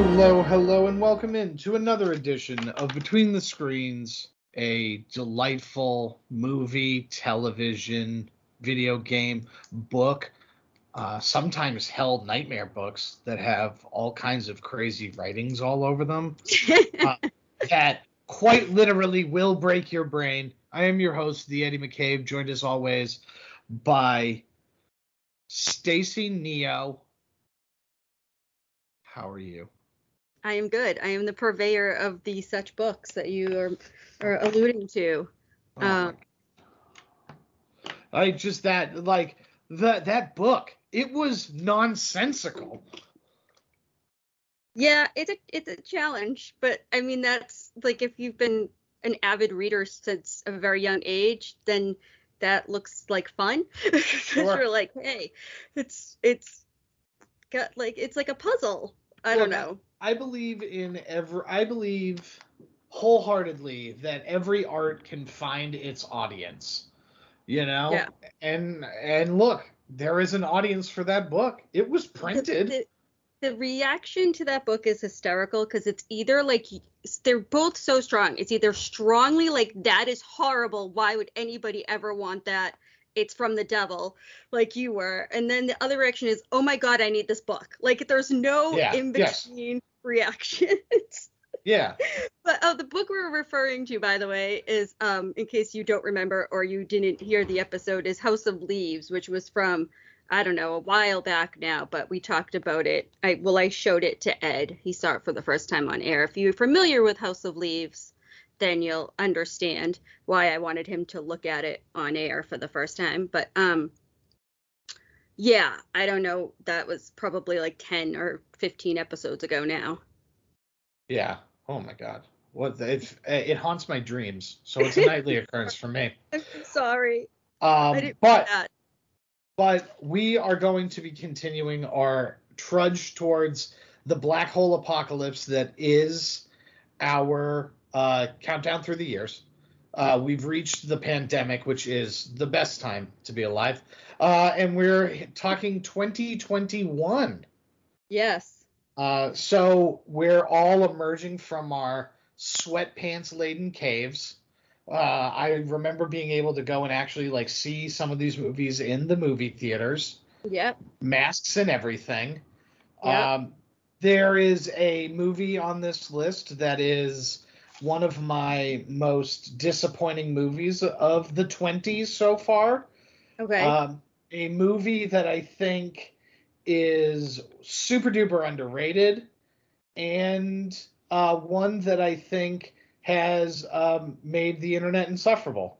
Hello, hello, and welcome in to another edition of Between the Screens, a delightful movie, television, video game, book, uh, sometimes hell nightmare books that have all kinds of crazy writings all over them uh, that quite literally will break your brain. I am your host, the Eddie McCabe, joined as always by Stacy Neo. How are you? I am good. I am the purveyor of the such books that you are, are alluding to. Oh Um, I just that like that that book. It was nonsensical. yeah, it's a it's a challenge, but I mean that's like if you've been an avid reader since a very young age, then that looks like fun. Sure. You're like, hey, it's it's got like it's like a puzzle. I don't Look, know. I believe in every. I believe wholeheartedly that every art can find its audience. You know. Yeah. And and look, there is an audience for that book. It was printed. The, the, the reaction to that book is hysterical because it's either like they're both so strong. It's either strongly like that is horrible. Why would anybody ever want that? It's from the devil, like you were. And then the other reaction is, oh my god, I need this book. Like there's no Yeah, in yes. between reactions. yeah. But oh, the book we're referring to, by the way, is um, in case you don't remember or you didn't hear the episode, is House of Leaves, which was from I don't know a while back now, but we talked about it. I well, I showed it to Ed. He saw it for the first time on air. If you're familiar with House of Leaves, then you'll understand why I wanted him to look at it on air for the first time. But um, yeah, I don't know. That was probably like 10 or 15 episodes ago now. Yeah. Oh my God. What it, it haunts my dreams. So it's a nightly occurrence for me. I'm sorry. Um, but but we are going to be continuing our trudge towards the black hole apocalypse that is our uh, countdown through the years. Uh, we've reached the pandemic, which is the best time to be alive, uh, and we're talking 2021. Yes. Uh, so we're all emerging from our sweatpants laden caves. Uh, I remember being able to go and actually like see some of these movies in the movie theaters, Yep. masks and everything. Yep. Um, there is a movie on this list that is one of my most disappointing movies of the 20s so far. Okay. Um, a movie that I think is super duper underrated, and uh, one that I think has um, made the internet insufferable.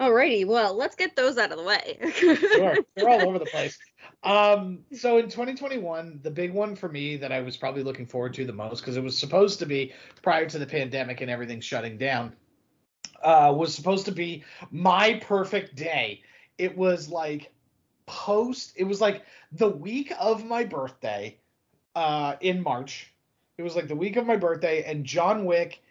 Alrighty. Well, let's get those out of the way. Sure, they're all over the place. Um, so in 2021, the big one for me that I was probably looking forward to the most because it was supposed to be prior to the pandemic and everything shutting down, uh, was supposed to be my perfect day. It was like post. It was like the week of my birthday, uh, in March. It was like the week of my birthday, and John Wick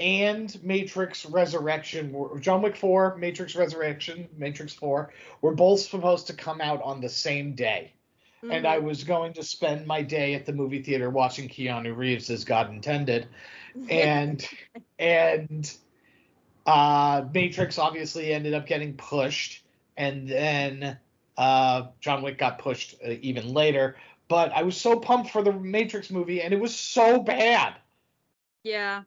and Matrix Resurrection John Wick 4, Matrix Resurrection, Matrix 4 were both supposed to come out on the same day. And I Mhm. was going to spend my day at the movie theater watching Keanu Reeves as God intended. And and uh Matrix obviously ended up getting pushed and then uh John Wick got pushed uh, even later, but I was so pumped for the Matrix movie and it was so bad. yeah.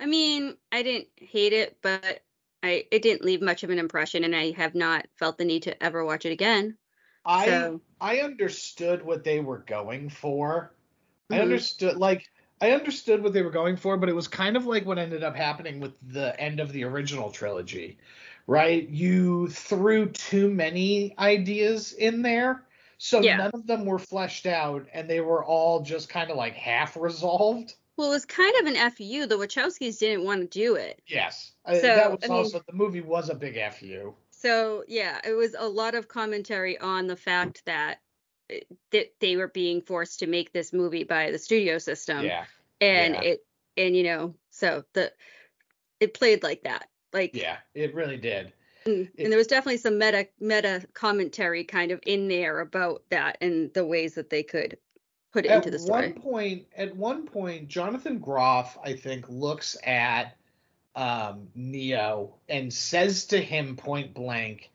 I mean, I didn't hate it, but I it didn't leave much of an impression, and I have not felt the need to ever watch it again. I So- I understood what they were going for. I Mhm. understood like I understood what they were going for, but it was kind of like what ended up happening with the end of the original trilogy, right? You threw too many ideas in there, so Yeah. none of them were fleshed out, and they were all just kind of like half resolved. Well, it was kind of an fu. The Wachowskis didn't want to do it. Yes, I- So, that was I mean- also the movie was a big fu. So yeah, it was a lot of commentary on the fact that eh, that they were being forced to make this movie by the studio system. yeah, and yeah. it and you know so the it played like that like yeah, it really did. and, it- and there was definitely some meta meta commentary kind of in there about that and the ways that they could put it at into the story. one point, at one point, Jonathan Groff, I think, looks at um, Neo and says to him point blank,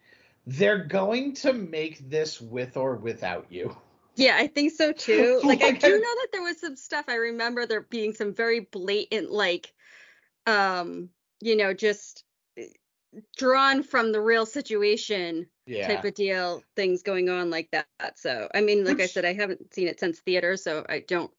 "They're going to make this with or without you." Yeah, I think so too. Like I do know that there was some stuff I remember there being some very blatant like um, you know, just drawn from the real situation Yeah. type of deal things going on like that. So, I mean, like I said I haven't seen it since theater, so I don't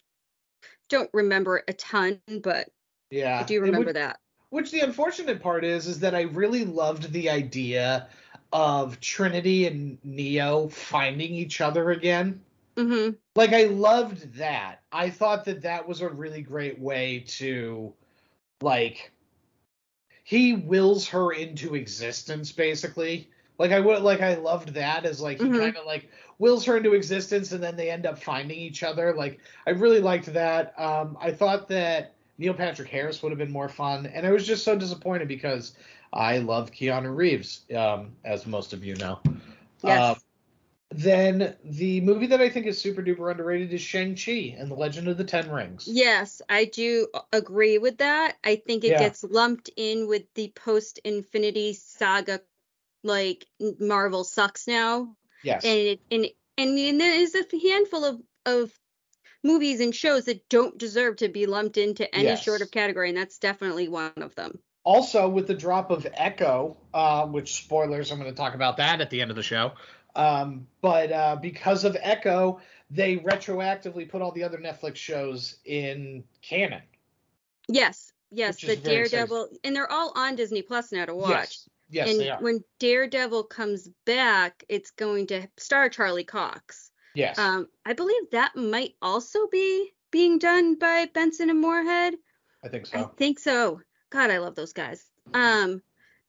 don't remember a ton, but yeah. I do remember which, that. which the unfortunate part is, is that I really loved the idea of Trinity and Neo finding each other again. Mhm. like I loved that. I thought that that was a really great way to like he wills her into existence basically. Like I would like I loved that as like he Mhm. kind of like wills her into existence and then they end up finding each other. Like I really liked that. Um I thought that Neil Patrick Harris would have been more fun and I was just so disappointed because I love Keanu Reeves um as most of you know. Yes. Uh, then the movie that I think is super duper underrated is Shang-Chi and the Legend of the Ten Rings. Yes, I do agree with that. I think it Yeah. gets lumped in with the post Infinity Saga, like Marvel sucks now, Yes. and it, and and, and there is a handful of of movies and shows that don't deserve to be lumped into any Yes. sort of category, and that's definitely one of them. also, with the drop of Echo, uh, which spoilers, I'm going to talk about that at the end of the show. Um, but uh, because of Echo, they retroactively put all the other Netflix shows in canon. Yes, yes, the very exciting. Daredevil, and they're all on Disney Plus now to watch. Yes. Yes, and they are. when Daredevil comes back, it's going to star Charlie Cox. yes. Um, I believe that might also be being done by Benson and Moorhead. I think so. I think so. God, I love those guys. Um,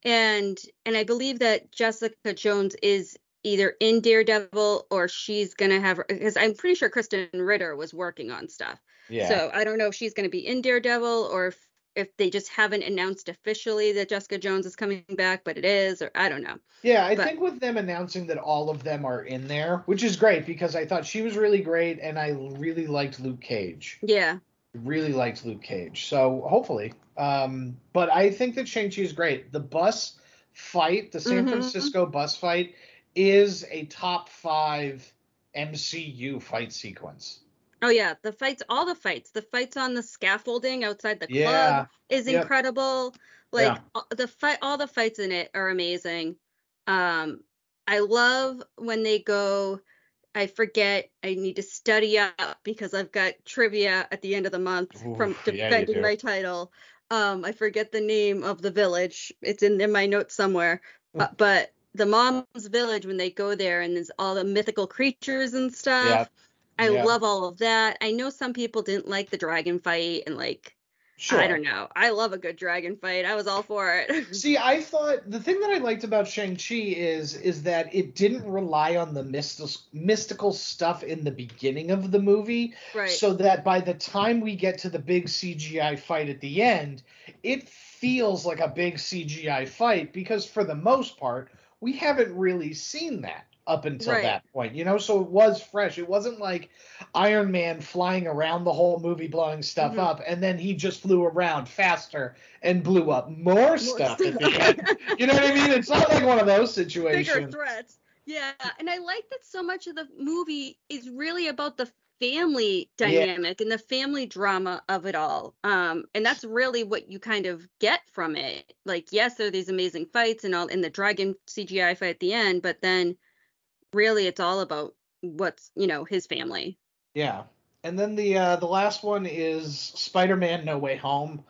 and and I believe that Jessica Jones is either in Daredevil or she's gonna have because I'm pretty sure Krysten Ritter was working on stuff. Yeah. So I don't know if she's gonna be in Daredevil or if if they just haven't announced officially that Jessica Jones is coming back, but it is, or I don't know. Yeah, I But- think with them announcing that all of them are in there, which is great because I thought she was really great and I really liked Luke Cage. Yeah. Really liked Luke Cage. So hopefully. Um, but I think that Shang-Chi is great. The bus fight, the San Mhm. Francisco bus fight, is a top five MCU fight sequence. Oh yeah, the fights, all the fights, the fights on the scaffolding outside the club Yeah. is Yep. incredible. Like Yeah. the fight, all the fights in it are amazing. Um, I love when they go. I forget. I need to study up because I've got trivia at the end of the month from yeah, defending do. my title. Um, I forget the name of the village. It's in, in my notes somewhere. Uh, but the mom's village when they go there and there's all the mythical creatures and stuff. Yeah. I Yeah. love all of that. I know some people didn't like the dragon fight and like Sure. I don't know. I love a good dragon fight. I was all for it. See, I thought the thing that I liked about Shang-Chi is is that it didn't rely on the mystical mystical stuff in the beginning of the movie. right. so that by the time we get to the big CGI fight at the end, it feels like a big CGI fight because for the most part, we haven't really seen that up until Right. that point, you know? So it was fresh. It wasn't like Iron Man flying around the whole movie blowing stuff Mhm. up and then he just flew around faster and blew up more, stuff at the end. You know what I mean? It's not like one of those Bigger situations. threats. Yeah, and I like that so much of the movie is really about the family Yeah. dynamic and the family drama of it all. Um, and that's really what you kind of get from it. Like, yes, there are these amazing fights and all in the dragon CGI fight at the end, but then really it's all about what's you know his family. Yeah. And then the uh, the last one is Spider-Man No Way Home.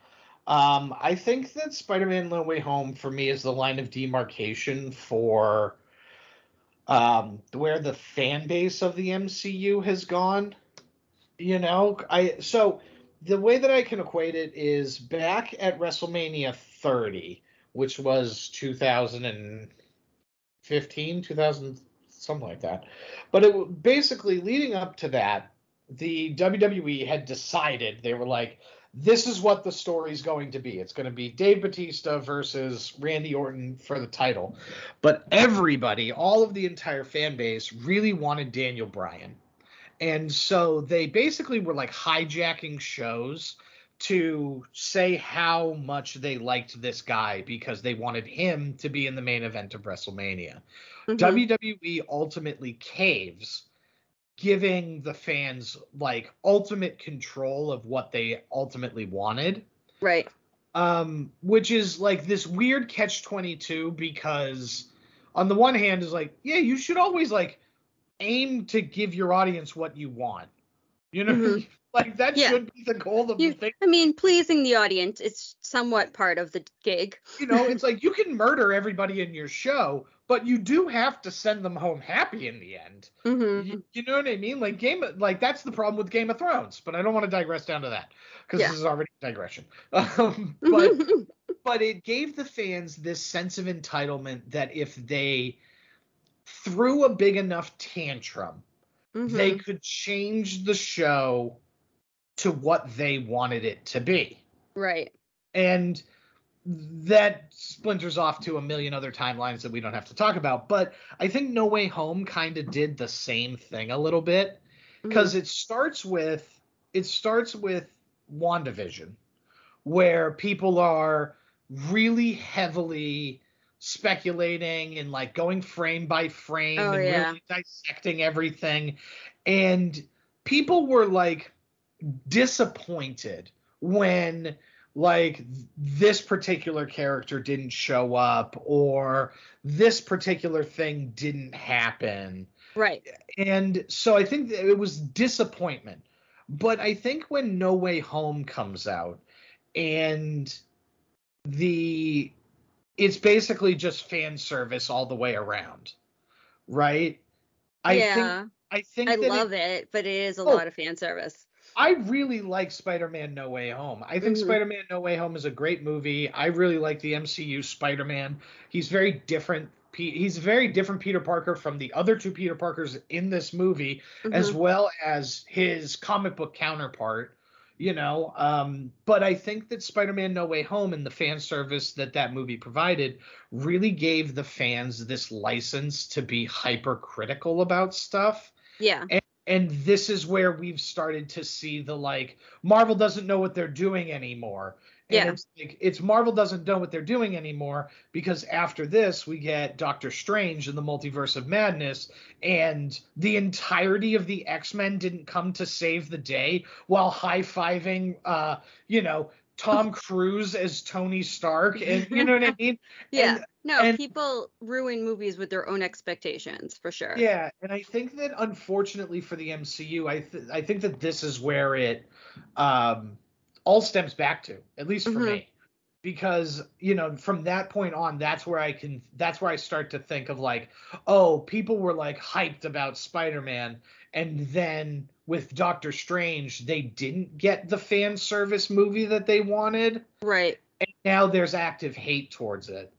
Um, I think that Spider-Man No Way Home for me is the line of demarcation for um, where the fan base of the MCU has gone. You know, I so the way that I can equate it is back at WrestleMania 30, which was 2015, 2000 something like that. But it basically leading up to that, the WWE had decided they were like, this is what the story's going to be. It's going to be Dave Batista versus Randy Orton for the title. But everybody, all of the entire fan base, really wanted Daniel Bryan. And so they basically were like hijacking shows to say how much they liked this guy because they wanted him to be in the main event of WrestleMania. Mhm. WWE ultimately caves, giving the fans like ultimate control of what they ultimately wanted. Right. Um, which is like this weird catch 22 because on the one hand is like, yeah, you should always like aim to give your audience what you want. You know, Mhm. like that Yeah. should be the goal of You- the thing. I mean, pleasing the audience is somewhat part of the gig. You know, it's like you can murder everybody in your show, but you do have to send them home happy in the end. hmm You, you know what I mean? Like game, like that's the problem with Game of Thrones. But I don't want to digress down to that because Yeah. this is already a digression. Um, but but it gave the fans this sense of entitlement that if they threw a big enough tantrum, they Mhm. could change the show to what they wanted it to be. right. And that splinters off to a million other timelines that we don't have to talk about. But I think No Way Home kind of did the same thing a little bit mm-hmm. because it starts with it starts with WandaVision, where people are really heavily speculating and like going frame by frame Oh, and yeah. really dissecting everything. And people were like disappointed when like this particular character didn't show up or this particular thing didn't happen right. and so I think it was disappointment. But I think when No Way Home comes out and the it's basically just fan service all the way around. Right? I yeah. think I think I love it, but it is a Oh. lot of fan service. I really like Spider-Man No Way Home. I think Mhm. Spider-Man No Way Home is a great movie. I really like the MCU Spider-Man. He's very different. He's a very different Peter Parker from the other two Peter Parkers in this movie, as Mhm. well as his comic book counterpart. You know, um, but I think that Spider-Man No Way Home and the fan service that that movie provided really gave the fans this license to be hypercritical about stuff yeah. and this is where we've started to see the like Marvel doesn't know what they're doing anymore. And Yeah. it's like it's Marvel doesn't know what they're doing anymore because after this we get Doctor Strange and the Multiverse of Madness and the entirety of the X-Men didn't come to save the day while high-fiving uh you know Tom Cruise as Tony Stark and you know what I mean? Yeah. And- no, and- people ruin movies with their own expectations for sure. Yeah, and I think that unfortunately for the MCU, I th- I think that this is where it um all stems back to, at least for Mhm. me. Because, you know, from that point on, that's where I can that's where I start to think of like, oh, people were like hyped about Spider-Man and then with Doctor Strange, they didn't get the fan service movie that they wanted Right. and now there's active hate towards it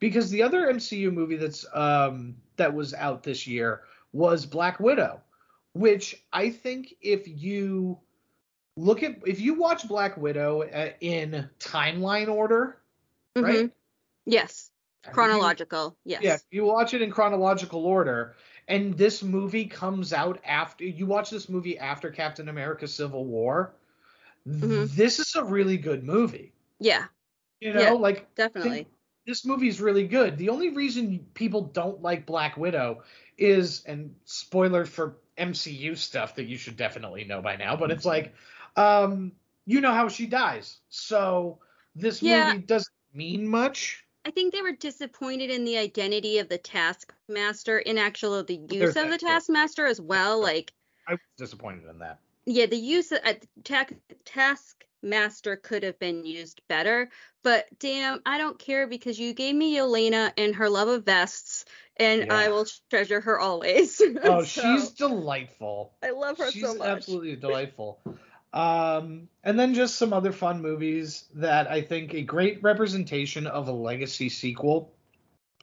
because the other MCU movie that's um that was out this year was Black Widow, which I think if you look at if you watch Black Widow uh, in timeline order, right? Mhm. Yes. If you- Chronological. Yes. yeah, you watch it in chronological order, and this movie comes out after you watch this movie after Captain America: Civil War, Mhm. this is a really good movie. Yeah. You know, Yeah. like Definitely. this movie is really good. The only reason people don't like Black Widow is, and spoiler for MCU stuff that you should definitely know by now, but it's like, um, you know how she dies. So this Yeah. movie doesn't mean much. I think they were disappointed in the identity of the Taskmaster, in actual the use There's of the. Taskmaster as well. Like, I was disappointed in that. yeah, the use of uh, ta- Taskmaster could have been used better. But damn, I don't care because you gave me Yelena and her love of vests, and I will treasure her always. Oh, So, she's delightful. I love her She's so much. absolutely delightful. Um, and then just some other fun movies that I think a great representation of a legacy sequel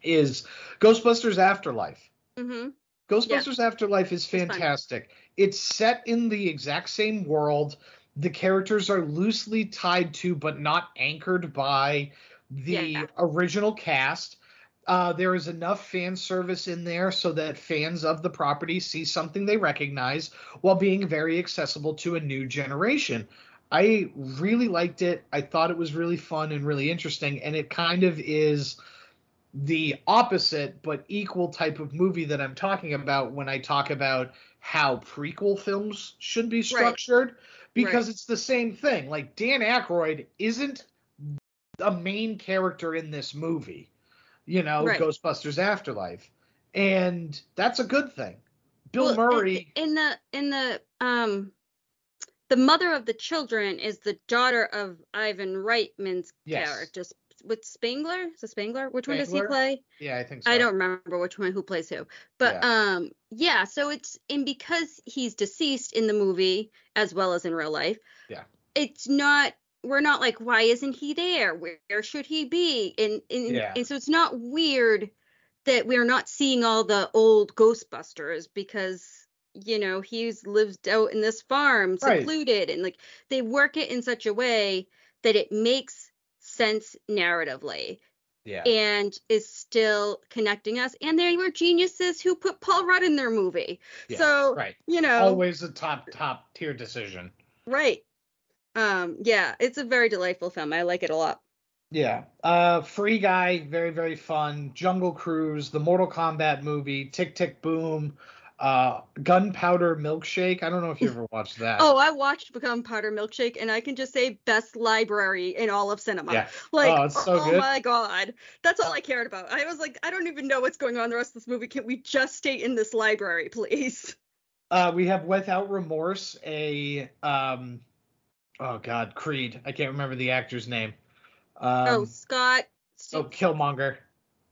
is Ghostbusters Afterlife. hmm Ghostbusters Afterlife is fantastic. It's set in the exact same world. The characters are loosely tied to, but not anchored by the Yeah. original cast. Uh, there is enough fan service in there so that fans of the property see something they recognize while being very accessible to a new generation. I really liked it. I thought it was really fun and really interesting, and it kind of is the opposite but equal type of movie that I'm talking about when I talk about how prequel films should be structured right. because right. it's the same thing. Like Dan Aykroyd isn't a main character in this movie, you know, right. Ghostbusters Afterlife. And that's a good thing. Bill well, Murray in the in the um the mother of the children is the daughter of Ivan Reitman's yes. character, with Spengler. Is it Spengler? Which Spengler? one does he play? Yeah, I think so. I don't remember which one who plays who. But yeah. um yeah, so it's and because he's deceased in the movie as well as in real life. Yeah. It's not we're not like why isn't he there? Where, where should he be? And and, yeah. and so it's not weird that we're not seeing all the old Ghostbusters because you know he's lived out in this farm secluded right. and like they work it in such a way that it makes sense narratively. Yeah. And is still connecting us. And they were geniuses who put Paul Rudd in their movie. Yeah, so right. you know always a top top tier decision. Right. Um, yeah, it's a very delightful film. I like it a lot. Yeah. Uh Free Guy, very, very fun. Jungle Cruise, the Mortal Kombat movie, Tick Tick Boom, uh gunpowder milkshake. I don't know if you ever watched that. Oh i watched gunpowder milkshake and i can just say best library in all of cinema. Yeah. like oh, so oh my god. That's all i cared about. I was like i don't even know what's going on the rest of this movie. Can we just stay in this library please? Uh we have without remorse a um oh god creed. I can't remember the actor's name. Um, oh scott oh killmonger.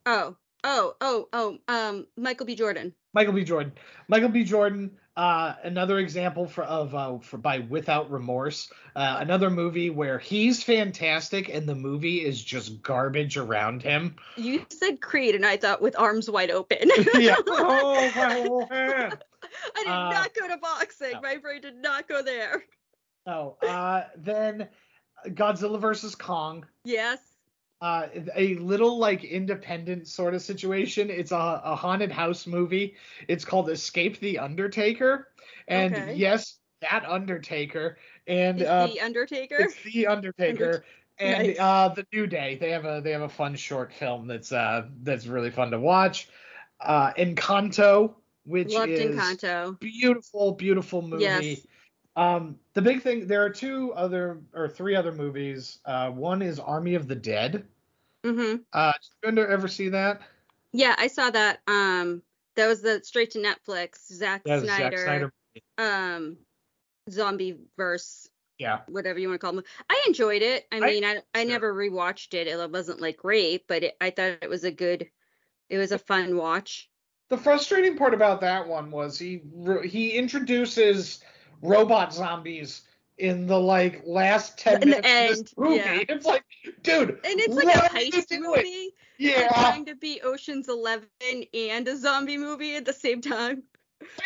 Oh oh oh oh um michael b jordan Michael B. Jordan. Michael B. Jordan. Uh, another example for of uh, for by Without Remorse. Uh, another movie where he's fantastic and the movie is just garbage around him. You said Creed, and I thought with arms wide open. yeah. Oh, I did uh, not go to boxing. No. My brain did not go there. Oh, uh, then Godzilla versus Kong. Yes uh, a little like independent sort of situation. It's a, a haunted house movie. It's called Escape the Undertaker. And okay. yes, that Undertaker. And uh, the Undertaker. It's the Undertaker. and nice. uh, the New Day. They have a they have a fun short film that's uh that's really fun to watch. Uh, Encanto, which Loved is Encanto. beautiful, beautiful movie. Yes. Um, the big thing there are two other or three other movies. Uh, one is Army of the Dead. Mm-hmm. Uh, did you ever see that? Yeah, I saw that. Um, that was the straight to Netflix. Zack Snyder. Zack Snyder. Um, zombie verse. Yeah. Whatever you want to call them. I enjoyed it. I mean, I I, I never rewatched it. It wasn't like great, but it, I thought it was a good. It was a fun watch. The frustrating part about that one was he he introduces robot zombies in the like last ten minutes end, of this movie. Yeah. It's like, dude, and it's like a heist movie. Yeah, trying to be Ocean's Eleven and a zombie movie at the same time.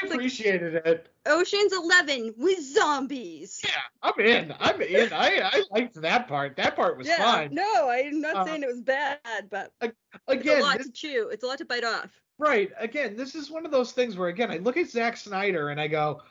I appreciated like, it. Ocean's Eleven with zombies. Yeah, I'm in. I'm in. I I liked that part. That part was yeah, fine. No, I'm not uh, saying it was bad, but again, it's a lot this, to chew. It's a lot to bite off. Right. Again, this is one of those things where again I look at Zack Snyder and I go,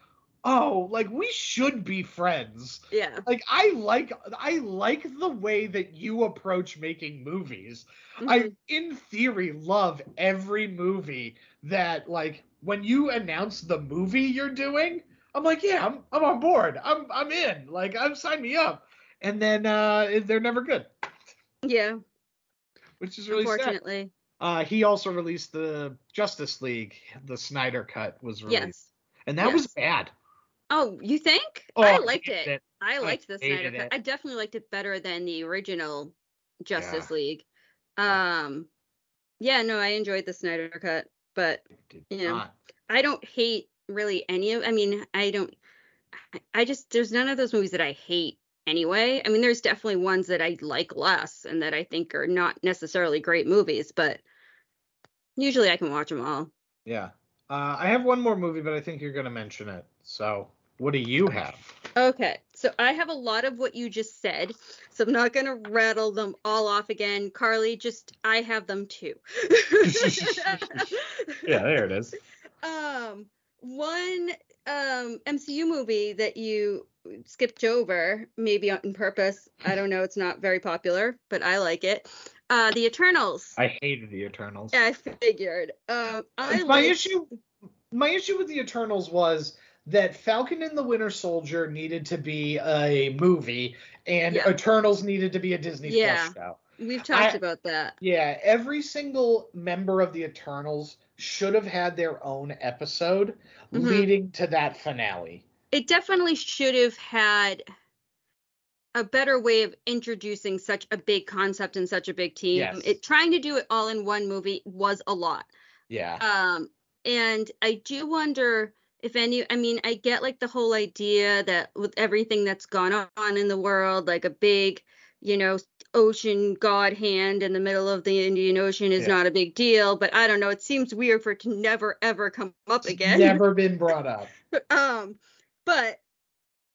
oh, like we should be friends. Yeah. Like I like I like the way that you approach making movies. Mm-hmm. I in theory love every movie that like when you announce the movie you're doing, I'm like, yeah, I'm I'm on board. I'm I'm in. Like I'm sign me up. And then uh they're never good. Yeah. Which is really Unfortunately. Sad. Uh, he also released the Justice League. The Snyder cut was released. Yes. And that yes. was bad. Oh, you think? Oh, I liked it. it. I liked I the Snyder Cut. I definitely liked it better than the original Justice yeah. League. Um, yeah, no, I enjoyed the Snyder Cut, but you know, not. I don't hate really any of. I mean, I don't. I just there's none of those movies that I hate anyway. I mean, there's definitely ones that I like less and that I think are not necessarily great movies, but usually I can watch them all. Yeah. Uh, I have one more movie, but I think you're gonna mention it. So What do you have? Okay, so I have a lot of what you just said, so I'm not gonna rattle them all off again. Carly, just I have them too. Yeah, there it is. um, one um MCU movie that you skipped over, maybe on purpose. I don't know. It's not very popular, but I like it. Uh, The Eternals. I hated the Eternals. I figured. Um, I my like- issue my issue with the Eternals was that Falcon and the Winter Soldier needed to be a movie and Yeah. Eternals needed to be a Disney Yeah. Plus show. We've talked I- about that. Yeah, every single member of the Eternals should have had their own episode Mhm. leading to that finale. It definitely should have had a better way of introducing such a big concept and such a big team. Yes. It trying to do it all in one movie was a lot. Yeah. Um, and I do wonder if any, I mean, I get like the whole idea that with everything that's gone on in the world, like a big, you know, ocean god hand in the middle of the Indian Ocean is Yeah. not a big deal, but I don't know. It seems weird for it to never ever come up again. Never been brought up. um, but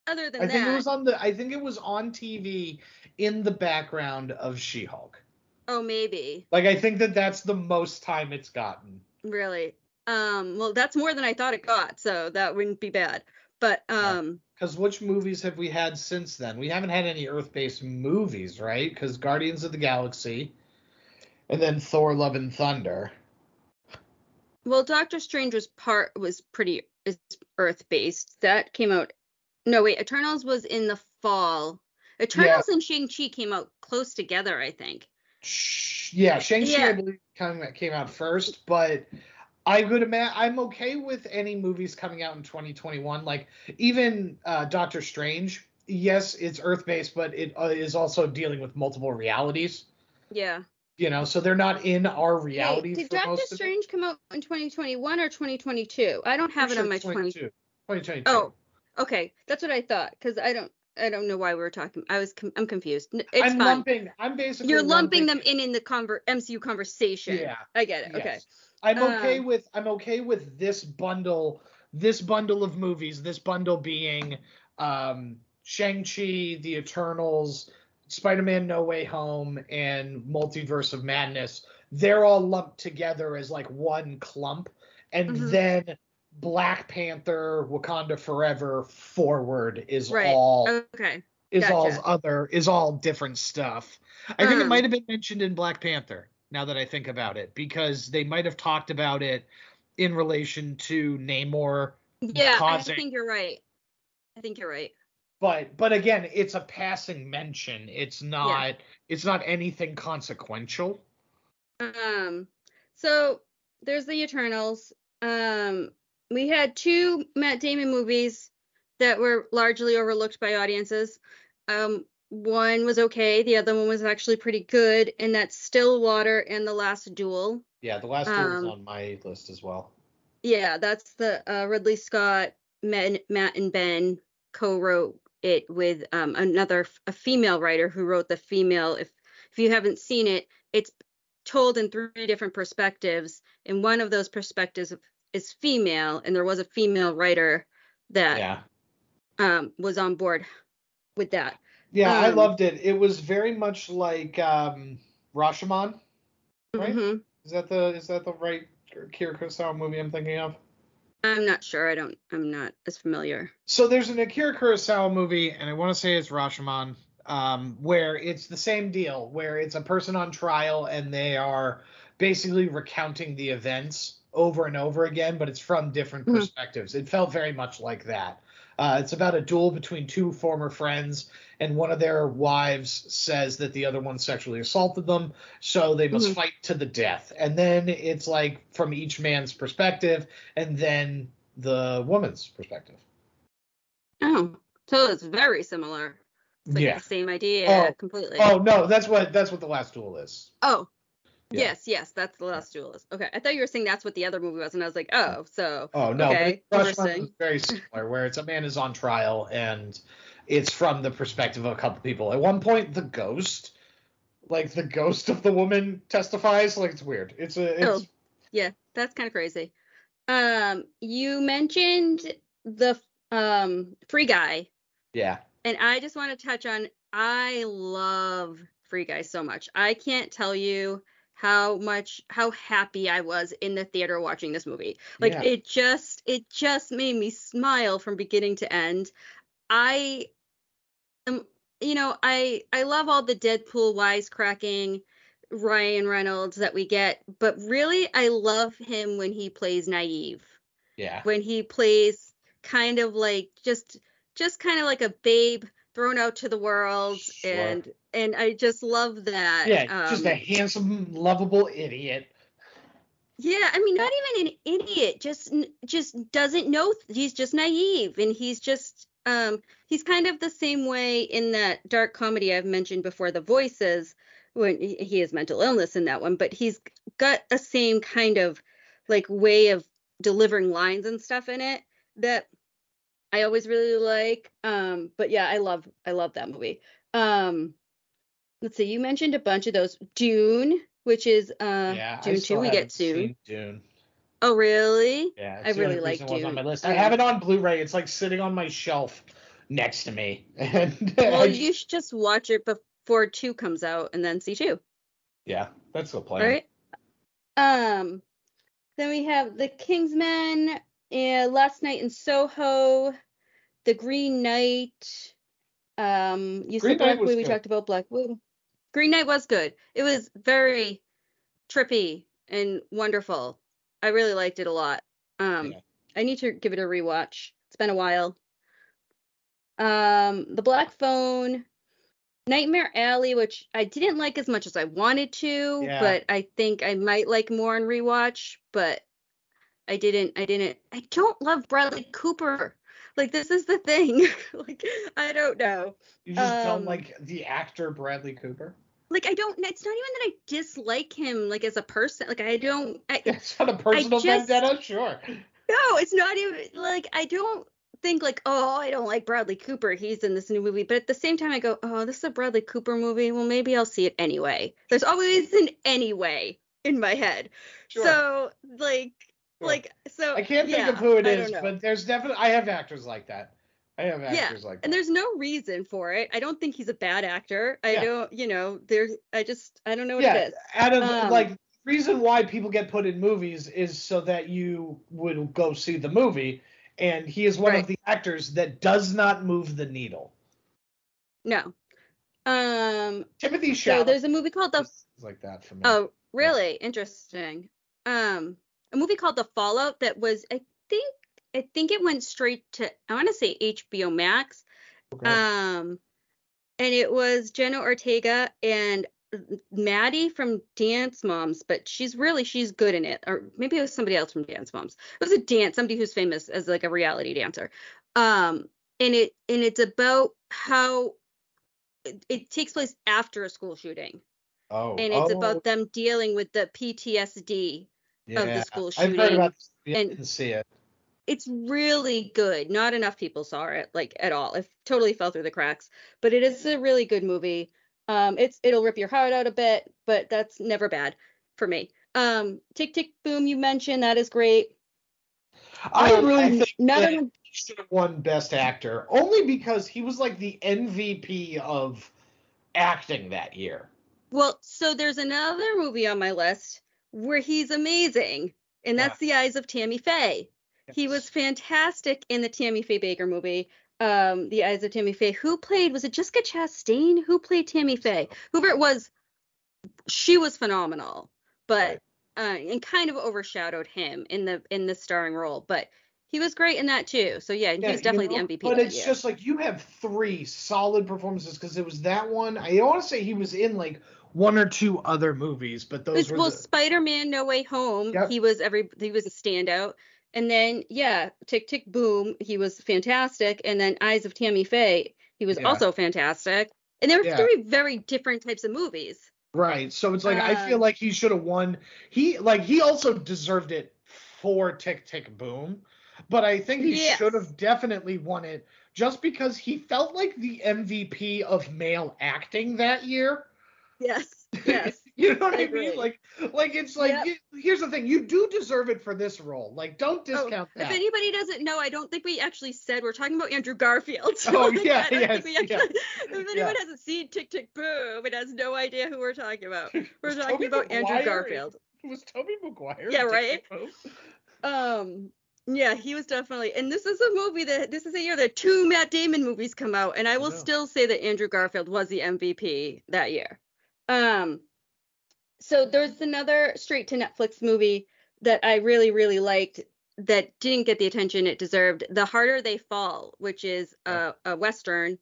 other than I think that, it was on the I think it was on TV in the background of She-Hulk. oh, maybe Like I think that that's the most time it's gotten. really. Um, well, that's more than I thought it got, so that wouldn't be bad. But Yeah. um, Because which movies have we had since then? We haven't had any Earth-based movies, right? Because Guardians of the Galaxy, and then Thor: Love and Thunder. well, Doctor Strange was part was pretty is Earth based. That came out. No, wait, Eternals was in the fall. Eternals and Shang Chi came out close together, I think. Yeah, Shang-Chi Yeah. I believe came out first, but I would imagine I'm okay with any movies coming out in 2021. Like even uh, Doctor Strange. Yes, it's Earth-based, but it uh, is also dealing with multiple realities. Yeah. You know, so they're not in our Wait, reality. did for Doctor. Strange come out in 2021 or 2022? I don't have it on my it's 20. 2022. Oh, okay. That's what I thought because I don't I don't know why we were talking. I was com- I'm confused. It's I'm fine. lumping. I'm basically You're lumping them in in the conver- MCU conversation. Yeah. I get it. Okay. I'm okay Um, with I'm okay with this bundle, this bundle of movies, this bundle being um Shang-Chi, The Eternals, Spider-Man No Way Home, and Multiverse of Madness. They're all lumped together as like one clump. And Mhm. then Black Panther, Wakanda Forever, Forward is Right. all Okay. is all other is all different stuff. I think it Um, might have been mentioned in Black Panther. Now that I think about it, because they might have talked about it in relation to Namor, Yeah, causing- I think you're right. I think you're right. but but again, it's a passing mention. It's not it's not anything consequential. Um, so there's the Eternals. Um, we had two Matt Damon movies that were largely overlooked by audiences. Um, one was okay, the other one was actually pretty good, and that's Stillwater and The Last Duel. Yeah, the last Duel Um, on my list as well. Yeah, that's the uh, Ridley Scott, Matt, Matt and Ben co-wrote it with um, another a female writer who wrote the female. If if you haven't seen it, it's told in three different perspectives, and one of those perspectives is female, and there was a female writer that Yeah. um, was on board with that. Yeah, I Um, loved it. It was very much like um Rashomon. Right? Mhm. Is that the is that the right Kira Kurosawa movie I'm thinking of? I'm not sure. I don't. I'm not as familiar. So there's an Akira Kurosawa movie, and I want to say it's Rashomon, um, where it's the same deal, where it's a person on trial and they are basically recounting the events over and over again, but it's from different Mhm. perspectives. It felt very much like that. Uh, it's about a duel between two former friends, and one of their wives says that the other one sexually assaulted them, so they must Mhm. fight to the death. And then it's like from each man's perspective, and then the woman's perspective. Oh, so it's very similar. It's like Yeah. the same idea Oh, completely. Oh no, that's what that's what the last duel is. Oh, Yeah. yes, yes, that's the last duelist. Okay, I thought you were saying that's what the other movie was, and I was like, oh, so Oh no, Okay, interesting. very similar, where it's a man is on trial and it's from the perspective of a couple people. At one point, the ghost, like the ghost of the woman, testifies. Like it's weird. It's a it's yeah, that's kind of crazy. Um, you mentioned the Um, Free Guy. Yeah. And I just want to touch on I love Free Guy so much. I can't tell you how much how happy I was in the theater watching this movie. Like Yeah. it just it just made me smile from beginning to end. I am you know, I I love all the Deadpool wisecracking Ryan Reynolds that we get, but really I love him when he plays naive Yeah. when he plays kind of like just just kind of like a babe thrown out to the world Sure. and and I just love that. Yeah, just a Um, handsome, lovable idiot. yeah, I mean not even an idiot, just just doesn't know he's just naive and he's just um he's kind of the same way in that dark comedy I've mentioned before the voices when he he has mental illness in that one, but he's got a same kind of like way of delivering lines and stuff in it that I always really like. Um, but yeah, I love I love that movie. Um, let's see, you mentioned a bunch of those. Dune, which is uh yeah. Dune two, we get soon. Dune. Oh really? Yeah, I it's the only really like was on Dune. my list. I Um, have it on Blu-ray. It's like sitting on my shelf next to me. And Well, you should just watch it before two comes out and then see two. yeah, that's the plan. All right. Um, then we have the Kingsmen, uh, Last Night in Soho, The Green Knight. Um, you Green said Black Widow. We good. talked about Black Widow. Green Knight was good. It was very trippy and wonderful. I really liked it a lot. Um, Yeah. I need to give it a rewatch. It's been a while. Um, The Black Phone, Nightmare Alley, which I didn't like as much as I wanted to, Yeah. but I think I might like more on rewatch, but I didn't I didn't I don't love Bradley Cooper. Like this is the thing. like I don't know. You just Um, like the actor Bradley Cooper. Like I don't it's not even that I dislike him like as a person. Like I don't I, It's not a personal just- vendetta, sure. No, it's not even like I don't think like, oh, I don't like Bradley Cooper. He's in this new movie. But at the same time, I go, oh, this is a Bradley Cooper movie. Well, maybe I'll see it anyway. There's always an anyway in my head. Sure. So like. Like so. I can't think yeah, of who it is, but there's definitely I have actors like that. I have Yeah, actors like that. and there's no reason for it. I don't think he's a bad actor. I Yeah. don't, you know, there's. I just, I don't know what yeah, it is. out of Um, like reason why people get put in movies is so that you would go see the movie, and he is one Right. of the actors that does not move the needle. No. Um. Timothy So Chalamet there's a movie called The like that for me. Oh, really? Interesting. Um, a movie called The Fallout that was, I think, I think it went straight to, I want to say HBO Max. Okay. Um, and it was Jenna Ortega and Maddie from Dance Moms, but she's really she's good in it, or maybe it was somebody else from Dance Moms. It was a dance, somebody who's famous as like a reality dancer. Um, and it and it's about how it, it takes place after a school shooting oh, and it's oh, about them dealing with the PTSD. Yeah. the school shooting. I've heard about this. I and- didn't see it. It's really good. Not enough people saw it like at all. It totally fell through the cracks, but it is a really good movie. Um, it's it'll rip your heart out a bit, but that's never bad for me. Um, Tick Tick Boom, you mentioned that is great. I Um, really think he should have won Best Actor only because he was like the MVP of acting that year. Well, so there's another movie on my list where he's amazing, and that's The Eyes of Tammy Faye. He was fantastic in the Tammy Faye Bakker movie, um, The Eyes of Tammy Faye. Who played? Was it Jessica Chastain? Who played Tammy Faye? Whoever it was, she was phenomenal, but uh, and kind of overshadowed him in the in the starring role. But he was great in that too. So yeah, Yeah, he's definitely you know, the MVP. But it's year. just like you have three solid performances because it was that one. I don't want to say he was in like one or two other movies, but those It's- were well, the, Spider-Man: No Way Home. Yep. He was every he was a standout. And then yeah, Tick Tick Boom. He was fantastic. And then Eyes of Tammy Faye. He was Yeah. also fantastic. And they were Yeah. three very different types of movies. right. So it's like I feel Um, like he should have won. He like he also deserved it for Tick Tick Boom, but I think he Yes. should have definitely won it just because he felt like the MVP of male acting that year. Yes. Yes. You know what I I, mean? Like, like it's like Yep. you- here's the thing: you do deserve it for this role. Like, don't Oh, discount if anybody doesn't know, I don't think we actually said we're talking about Andrew Garfield. Oh, yeah, I yes, actually, yeah. If anyone Yeah. hasn't seen Tick Tick Boom it has no idea who we're talking about, we're talking Tobey about Andrew Garfield. Was Tobey Maguire? Yeah, right? Um, yeah, he was definitely, and this is a movie that this is a year that two Matt Damon movies come out, and I will still say that Andrew Garfield was the MVP that year. Um, so there's another straight to Netflix movie that I really really liked that didn't get the attention it deserved. The Harder They Fall, which is a, a western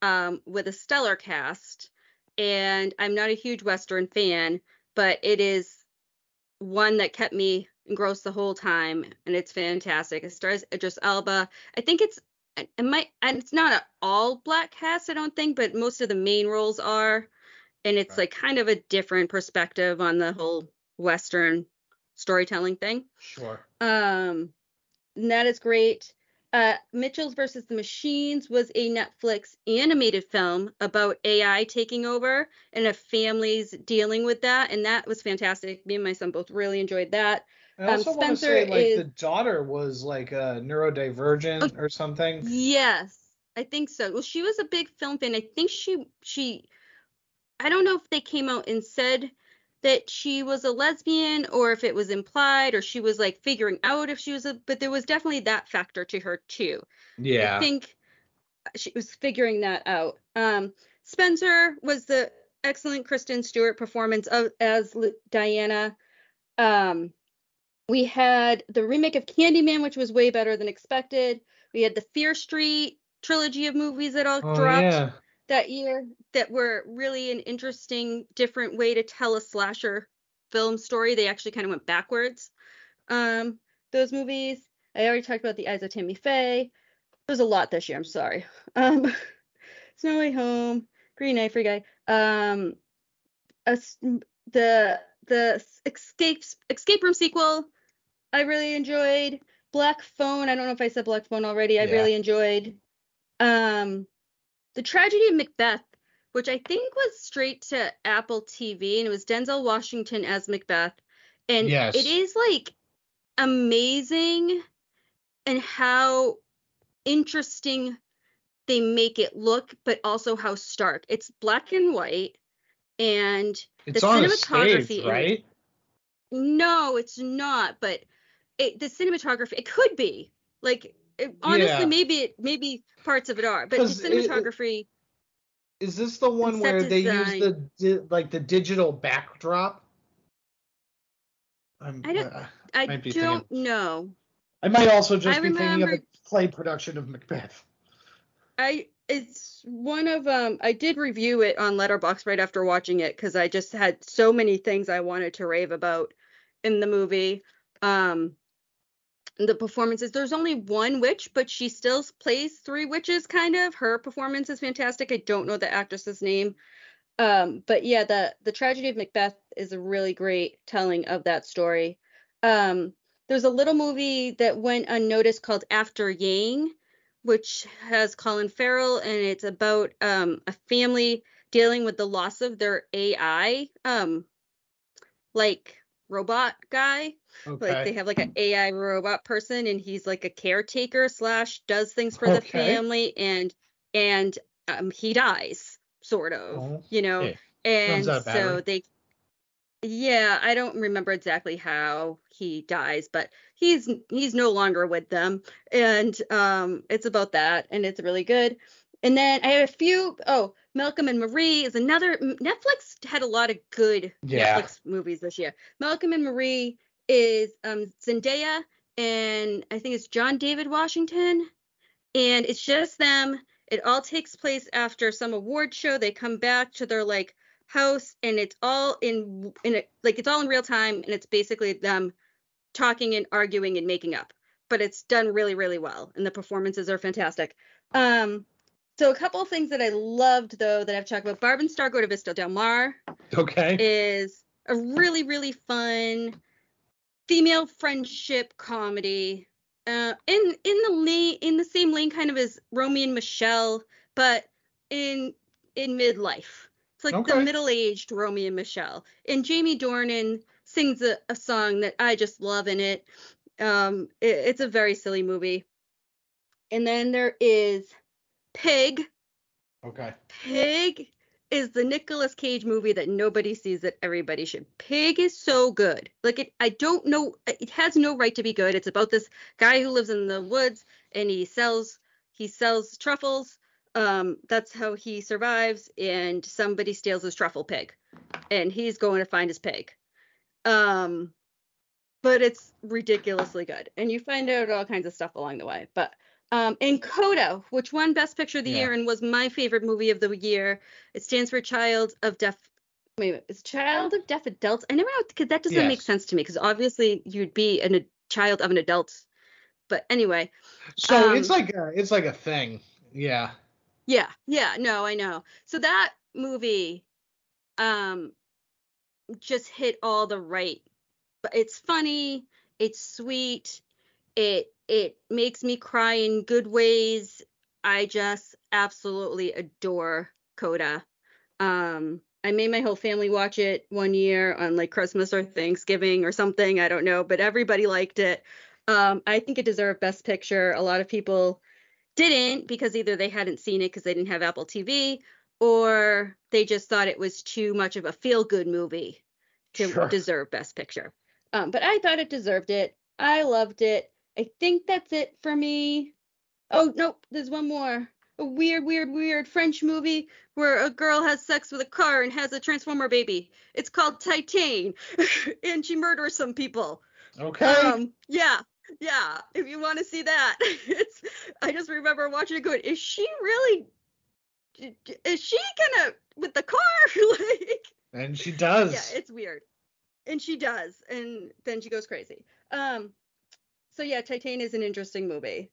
um, with a stellar cast, and I'm not a huge western fan, but it is one that kept me engrossed the whole time, and it's fantastic. It stars Idris Elba. I think it's it might and it's not an all black cast, I don't think, but most of the main roles are, and it's Right. like kind of a different perspective on the whole Western storytelling thing. Sure. Um, and that is great. Uh, Mitchell's versus the Machines was a Netflix animated film about AI taking over and a family's dealing with that, and that was fantastic. Me and my son both really enjoyed that. I Um, also want to say like is- the daughter was like a neurodivergent or something. Yes, I think so. Well, she was a big film fan. I think she she I don't know if they came out and said that she was a lesbian or if it was implied or she was like figuring out if she was a but there was definitely that factor to her too. Yeah. I think she was figuring that out. Um, Spencer was the excellent Kristen Stewart performance of as Diana. Um, we had the remake of Candyman, which was way better than expected. We had the Fear Street trilogy of movies that all oh dropped yeah. That year that were really an interesting, different way to tell a slasher film story. They actually kind of went backwards. Um, those movies. I already talked about the Eyes of Tammy Faye. There's a lot this year. I'm sorry. Um, Snow Way Home, Green Knight, Free Guy. Um, us- the the escape escape room sequel. I really enjoyed. Black Phone. I don't know if I said Black Phone already. I Yeah. really enjoyed. Um, the tragedy of Macbeth, which I think was straight to Apple TV, and it was Denzel Washington as Macbeth, and Yes. it is like amazing and how interesting they make it look, but also how stark. It's black and white, and It's the cinematography stage, it- right? no, it's not. But it, the cinematography, it could be like it, honestly, Yeah. maybe it, maybe parts of it are, but the 'Cause it- cinematography. Is this the one where they use the di- like the digital backdrop? I'm, I don't- uh, I don't thinking- know. I might also just I be thinking of a play production of Macbeth. I it's one of um I did review it on Letterboxd right after watching it because I just had so many things I wanted to rave about in the movie. Um the performances. There's only one witch but she still plays three witches kind of. Her performance is fantastic. I don't know the actress's name. Um but yeah the the tragedy of macbeth is a really great telling of that story. Um there's a little movie that went unnoticed called after yang which has colin farrell and it's about um a family dealing with the loss of their ai um like robot guy Okay. like they have like an AI robot person and he's like a caretaker slash does things for the family and and um he dies sort of Oh, you know yeah. and Runs out of so battery. they yeah I don't remember exactly how he dies but he's he's no longer with them and um it's about that and it's really good and then I have a few oh Malcolm and Marie is another Netflix had a lot of good Yeah. Netflix movies this year Malcolm and Marie is um, Zendaya and I think it's John David Washington, and it's just them. It all takes place after some award show. They come back to their like house, and it's all in in a, like it's all in real time, and it's basically them talking and arguing and making up. But it's done really really well, and the performances are fantastic. Um, so a couple of things that I loved though that I've talked about. Barb and Star Go to Vista Del Mar Okay. is a really really fun female friendship comedy uh in in the lane in the same lane kind of as Romy and Michelle but in in midlife It's like Okay. the middle-aged Romeo and Michelle. And Jamie Dornan sings a, a song that I just love in it. Um, it- it's a very silly movie. And then there is Pig. Okay. Pig is the Nicolas Cage movie that nobody sees that everybody should. Pig is so good. Like it I don't know it has no right to be good. It's about this guy who lives in the woods and he sells he sells truffles. Um that's how he survives and somebody steals his truffle pig and he's going to find his pig. Um but it's ridiculously good and you find out all kinds of stuff along the way. But um, and Coda, which won Best Picture of the Yeah. Year and was my favorite movie of the year. It stands for Child of Deaf. Wait, a minute, is Child of Deaf Adults? I never know because that doesn't make sense to me because obviously you'd be an, a child of an adult. But anyway, So Um, it's like a, it's like a thing. Yeah. yeah, yeah, no, I know. So that movie, um, just hit all the right. But it's funny, it's sweet, it it makes me cry in good ways. I just absolutely adore Coda. Um, I made my whole family watch it one year on like Christmas or Thanksgiving or something. I don't know, but everybody liked it. Um, I think it deserved Best Picture. A lot of people didn't because either they hadn't seen it because they didn't have Apple TV or they just thought it was too much of a feel good movie to Sure. deserve Best Picture. Um, but I thought it deserved it. I loved it. I think that's it for me. Oh, nope, there's one more. A weird, weird, weird French movie where a girl has sex with a car and has a Transformer baby. It's called Titane, and she murders some people. Okay. Um, yeah, yeah. If you want to see that, it's. I just remember watching it going. Is she really? Is she gonna with the car? like, and she does. yeah, it's weird, and she does, and then she goes crazy. Um, so yeah, Titane is an interesting movie,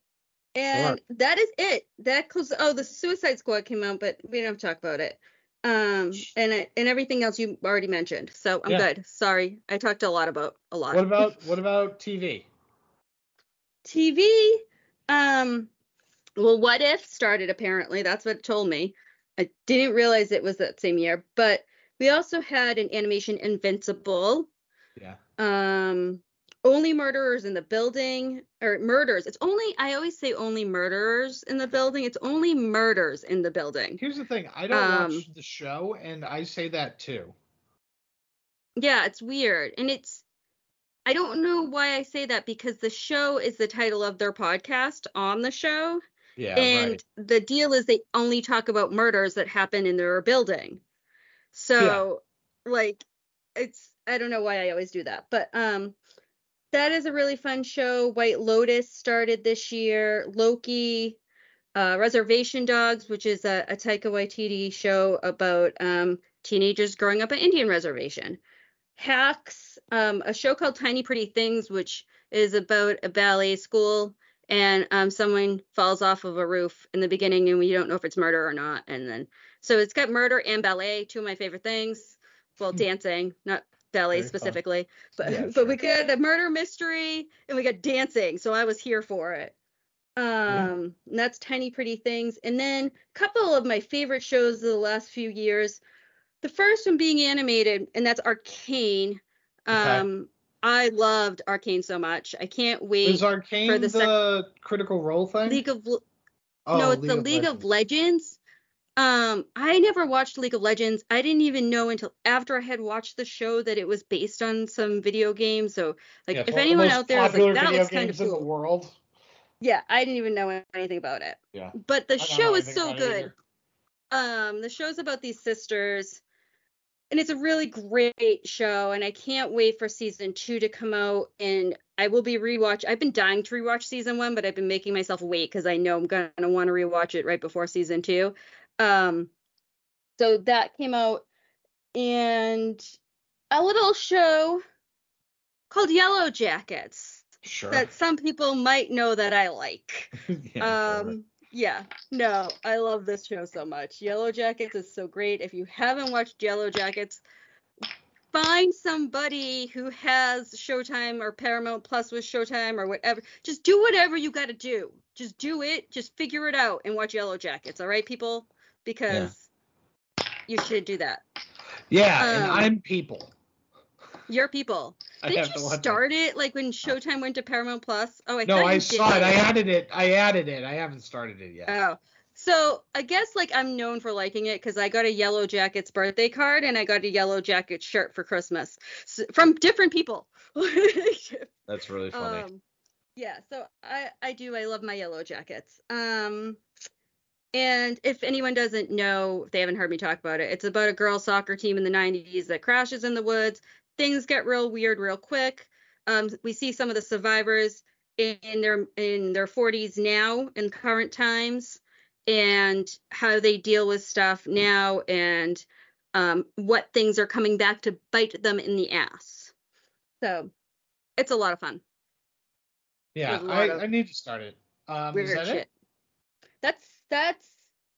and that is it. That close. Oh, the Suicide Squad came out, but we don't have to talk about it. Um, and and everything else you already mentioned. So I'm Yeah. good. Sorry, I talked a lot about a lot. what about what about TV? TV. Um, well, What If started apparently. That's what it told me. I didn't realize it was that same year. But we also had an animation Invincible. Yeah. Um, only murderers in the building or murders. It's only I always say only murderers in the building. It's only murders in the building. Here's the thing. I don't Um, watch the show, and I say that too. Yeah, it's weird. And it's I don't know why I say that because the show is the title of their podcast on the show. Yeah. and right. the deal is they only talk about murders that happen in their building so like it's i don't know why i always do that but um that is a really fun show. White lotus started this year. Loki uh, reservation dogs which is a, a taika waititi show about um, teenagers growing up on indian reservation. Hacks um, a show called tiny pretty things which is about a ballet school and um, someone falls off of a roof in the beginning and we don't know if it's murder or not. And then so it's got murder and ballet two of my favorite things well Hmm. dancing not ballet Very fun. specifically but Yeah, but we got a murder mystery and we got dancing so i was here for it um and that's tiny pretty things and then a couple of my favorite shows of the last few years the first one being animated and that's arcane Okay. um i loved arcane so much i can't wait Is Arcane the the, sec- Critical Role thing? League of oh, no, it's the League of Legends. Um, I never watched League of Legends. I didn't even know until after I had watched the show that it was based on some video game. So, like, Yeah, if one of the anyone out there is like, that looks kind of in the cool. world. Yeah, I didn't even know anything about it. Yeah. But the I don't know show is so good. Um, the show's about these sisters, and it's a really great show. And I can't wait for season two to come out. And I will be rewatch. I've been dying to rewatch season one, but I've been making myself wait because I know I'm gonna want to rewatch it right before season two. Um, so that came out, and a little show called Yellow Jackets Sure. that some people might know that I like. yeah, sure. Um, yeah, no, I love this show so much. Yellow Jackets is so great. If you haven't watched Yellow Jackets, find somebody who has Showtime or Paramount Plus with Showtime or whatever. Just do whatever you got to do. Just do it. Just figure it out and watch Yellow Jackets. All right, people? Because You should do that. Yeah, and Um, I'm people. Your people. I Did you start it like when Showtime went to Paramount Plus? Oh, I No, I saw it. I added it. I added it. I haven't started it yet. Oh. So I guess like I'm known for liking it because I got a Yellow Jackets birthday card and I got a Yellow Jackets shirt for Christmas s from different people. That's really funny. um, yeah, so I I do I love my Yellow Jackets. Um, and if anyone doesn't know, if they haven't heard me talk about it, it's about a girls soccer team in the 90s that crashes in the woods. Things get real weird real quick. Um, we see some of the survivors in their in their 40s now in current times and how they deal with stuff now and um, what things are coming back to bite them in the ass. So it's a lot of fun. yeah, there's a lot I, of I need to start it. Um, is Weird that shit. it? That's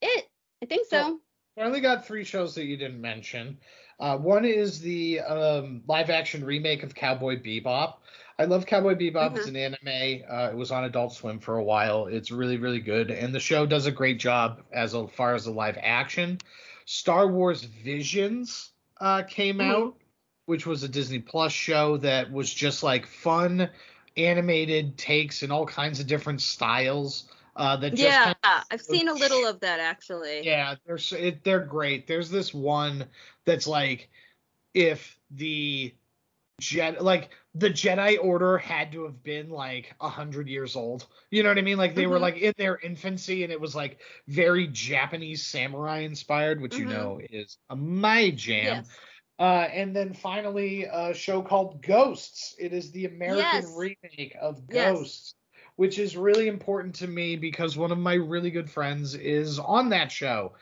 it. I think so. Cool. I only got three shows that you didn't mention. Uh, one is the um, live action remake of Cowboy Bebop. I love Cowboy Bebop. It's Mhm. an anime. Uh, it was on Adult Swim for a while. It's really, really good. And the show does a great job as far as the live action. Star Wars Visions uh, came Mhm. out, which was a Disney Plus show that was just like fun, animated takes in all kinds of different styles. Uh, that just Yeah, kinda- I've seen a little of that actually. yeah, they're it, they're great. There's this one that's like if the Jedi like the Jedi Order had to have been like a hundred years old. You know what I mean? Like they were Mhm. like in their infancy, and it was like very Japanese samurai inspired, which you Mhm. know is my jam. Yes. Uh, and then finally, a show called Ghosts. It is the American Yes. remake of Yes. Which is really important to me because one of my really good friends is on that show.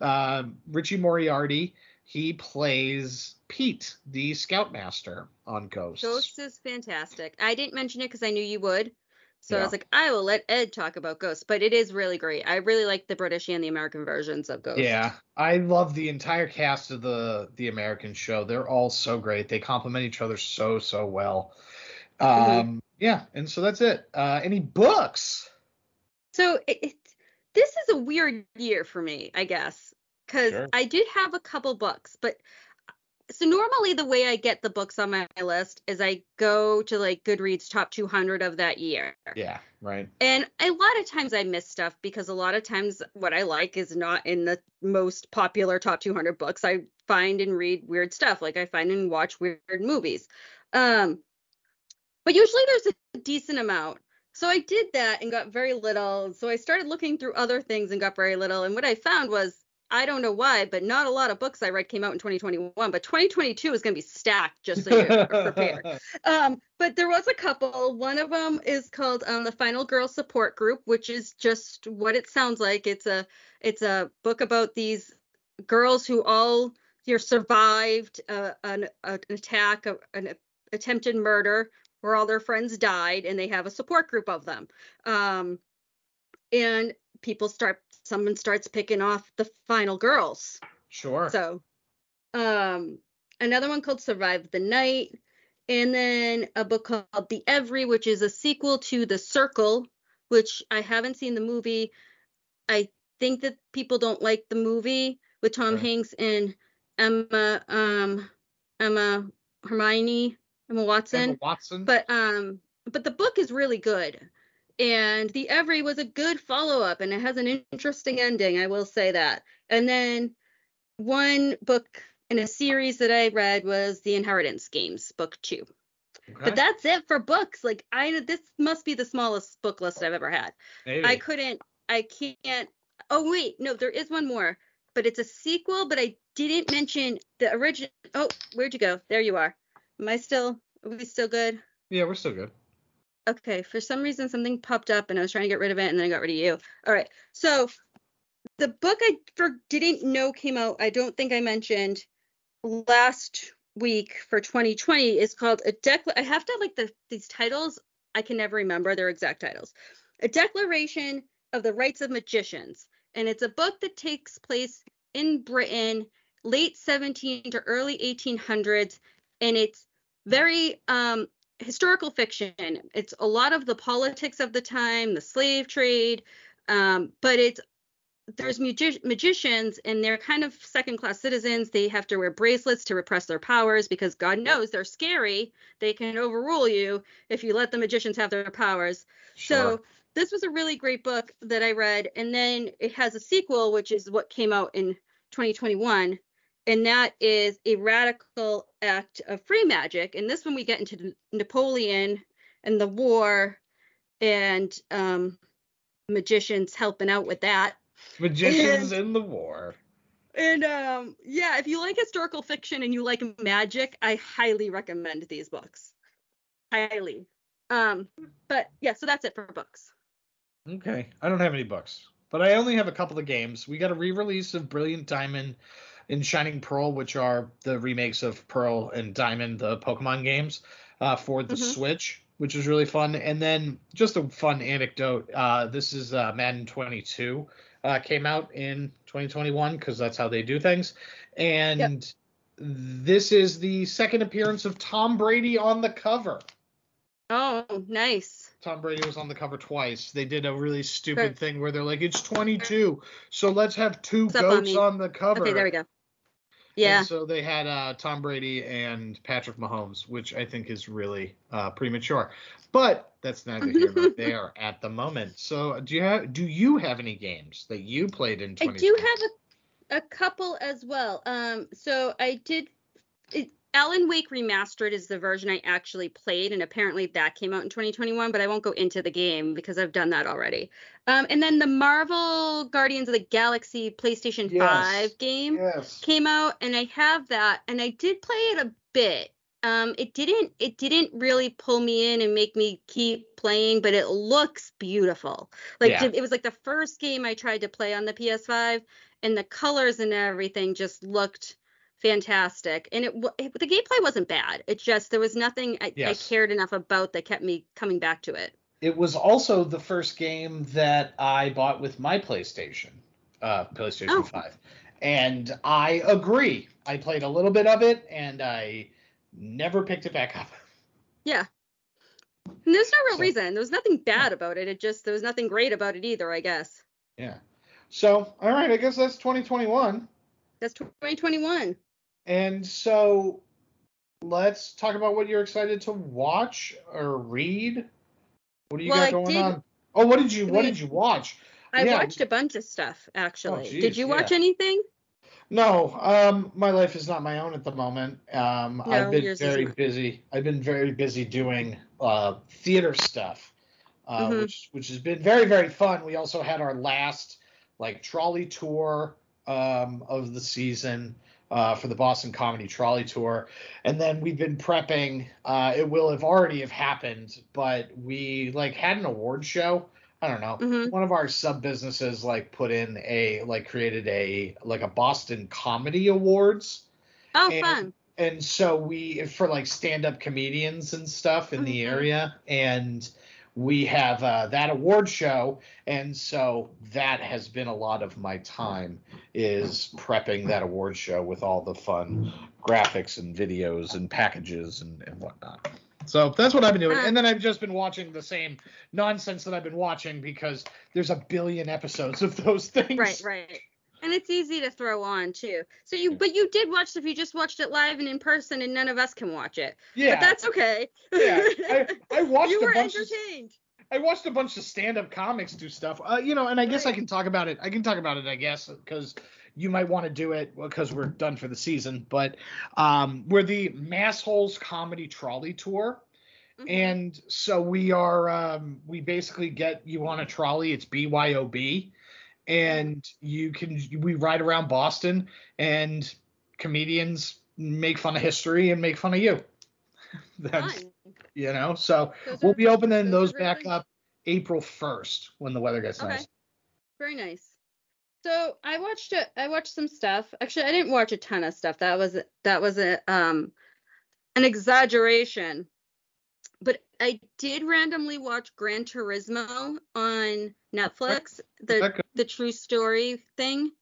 Uh, Richie Moriarty. He plays Pete, the Scoutmaster on Ghost. Ghost is fantastic. I didn't mention it because I knew you would. So I was like, I will let Ed talk about Ghost, but it is really great. I really like the British and the American versions of Ghost. Yeah, I love the entire cast of the the American show. They're all so great. They complement each other so so well. Um, Mhm. Yeah, and so that's it. Uh, any books? So it, it this is a weird year for me, I guess, because Sure. I did have a couple books, but so normally the way I get the books on my list is I go to like Goodreads top 200 of that year. Yeah, right. And a lot of times I miss stuff because a lot of times what I like is not in the most popular top 200 books. I find and read weird stuff, like I find and watch weird movies. Um, but usually there's a decent amount. So I did that and got very little. So I started looking through other things and got very little. And what I found was I don't know why, but not a lot of books I read came out in 2021. But 2022 is going to be stacked, just so you're prepared. Um, but there was a couple. One of them is called um, the Final Girl Support Group, which is just what it sounds like. It's a it's a book about these girls who all here survived uh, an, an attack, an attempted murder, where all their friends died, and they have a support group of them. Um, and people start, someone starts picking off the final girls. Sure. So, um, another one called Survive the Night, and then a book called The Every, which is a sequel to The Circle, which I haven't seen the movie. I think that people don't like the movie with Tom Sure. Hanks and Emma, um, Emma Hermione, Emma Watson. Emma Watson. but um but the book is really good. And the every was a good follow-up and it has an interesting ending i will say that. And then one book in a series that i read was the inheritance games book two. Okay, but that's it for books. Like i this must be the smallest book list i've ever had. Maybe. i couldn't i can't oh wait no there is one more. But it's a sequel but i didn't mention the original oh where'd you go? There you are am i still are we still good Yeah, we're still good. Okay, for some reason something popped up and I was trying to get rid of it and then I got rid of you. All right. So the book I for, didn't know came out, I don't think I mentioned last week for 2020 is called a decla I have to like the these titles I can never remember their exact titles. A Declaration of the Rights of Magicians. And it's a book that takes place in Britain late 17 to early 1800s and it's very um historical fiction. It's a lot of the politics of the time, the slave trade, um, but it's there's magi- magicians and they're kind of second class citizens. They have to wear bracelets to repress their powers because God knows they're scary. They can overrule you if you let the magicians have their powers. Sure. So this was a really great book that I read. And then it has a sequel, which is what came out in 2021. And that is a radical act of free magic. And this one we get into Napoleon and the war and um, magicians helping out with that. Magicians in the war. And um, yeah, if you like historical fiction and you like magic, I highly recommend these books. Highly. Um, but yeah, so that's it for books. Okay. I don't have any books, but I only have a couple of games. We got a re-release of Brilliant Diamond and Shining Pearl, which are the remakes of Pearl and Diamond, the Pokemon games, uh, for the Mhm. Switch, which is really fun. And then just a fun anecdote. Uh, this is uh, Madden 22 uh, came out in 2021 because that's how they do things. And this is the second appearance of Tom Brady on the cover. Oh, nice. Tom Brady was on the cover twice. They did a really stupid thing where they're like, it's 22, so let's have two What's up on goats on the cover. Okay, there we go. Yeah. And so they had uh, Tom Brady and Patrick Mahomes, which I think is really uh, premature. But that's neither here nor there at the moment. So do you have do you have any games that you played in I do have a, a couple as well. Um, so I did. It, Alan Wake Remastered is the version I actually played, and apparently that came out in 2021. But I won't go into the game because I've done that already. Um, and then the Marvel Guardians of the Galaxy PlayStation Yes. 5 game Yes. came out, and I have that, and I did play it a bit. Um, it didn't it didn't really pull me in and make me keep playing, but it looks beautiful. Like Yeah. it was like the first game I tried to play on the PS5, and the colors and everything just looked fantastic. And it, it the gameplay wasn't bad. It just there was nothing I, I cared enough about that kept me coming back to it. It was also the first game that I bought with my PlayStation, uh, PlayStation Oh. 5. And I agree. I played a little bit of it and I never picked it back up. Yeah. And there's no real So- reason. There was nothing bad about it. It just there was nothing great about it either, I guess. Yeah. So, all right, I guess that's 2021. That's 2021. And so let's talk about what you're excited to watch or read. What do you Well, got going did- on? Oh, what did you what did you watch? I Yeah. watched a bunch of stuff actually. geez, Did you watch yeah. anything? No, um, my life is not my own at the moment. Um, No, I've been very busy. I've been very busy doing uh, theater stuff, uh, Mhm. which which has been very very fun. We also had our last like trolley tour um, of the season uh, for the Boston Comedy Trolley Tour, and then we've been prepping. Uh, it will have already have happened, but we like had an award show. I don't know hmm one of our sub businesses like put in a like created a like a Boston Comedy Awards, Oh, And- fun. and so we for like stand up comedians and stuff in the Mhm. area, and we have uh, that award show, and so that has been a lot of my time is prepping that award show with all the fun graphics and videos and packages and, and whatnot. So that's what I've been doing. Ah. And then I've just been watching the same nonsense that I've been watching because there's a billion episodes of those things. Right, right. And it's easy to throw on too. So you, but you did watch if you just watched it live and in person, and none of us can watch it. Yeah. But that's okay. yeah. I, I watched you were bunch of entertained. I watched a bunch of stand-up comics do stuff. Uh, you know, and I guess I can talk about it. I can talk about it, I guess, because you might want to do it because we're done for the season. But um, we're the Massholes Comedy Trolley Tour. Mhm. And so we are, um, we basically get you on a trolley. It's BYOB. And you can, we ride around Boston and comedians make fun of history and make fun of you. That's, Fun. you know, so Those we'll are- be opening those those are back really- up April 1st when the weather gets Okay. nice. Very nice. So I watched it. I watched some stuff. Actually, I didn't watch a ton of stuff. That was that was a um an exaggeration. But I did randomly watch Gran Turismo on Netflix, the the true story thing.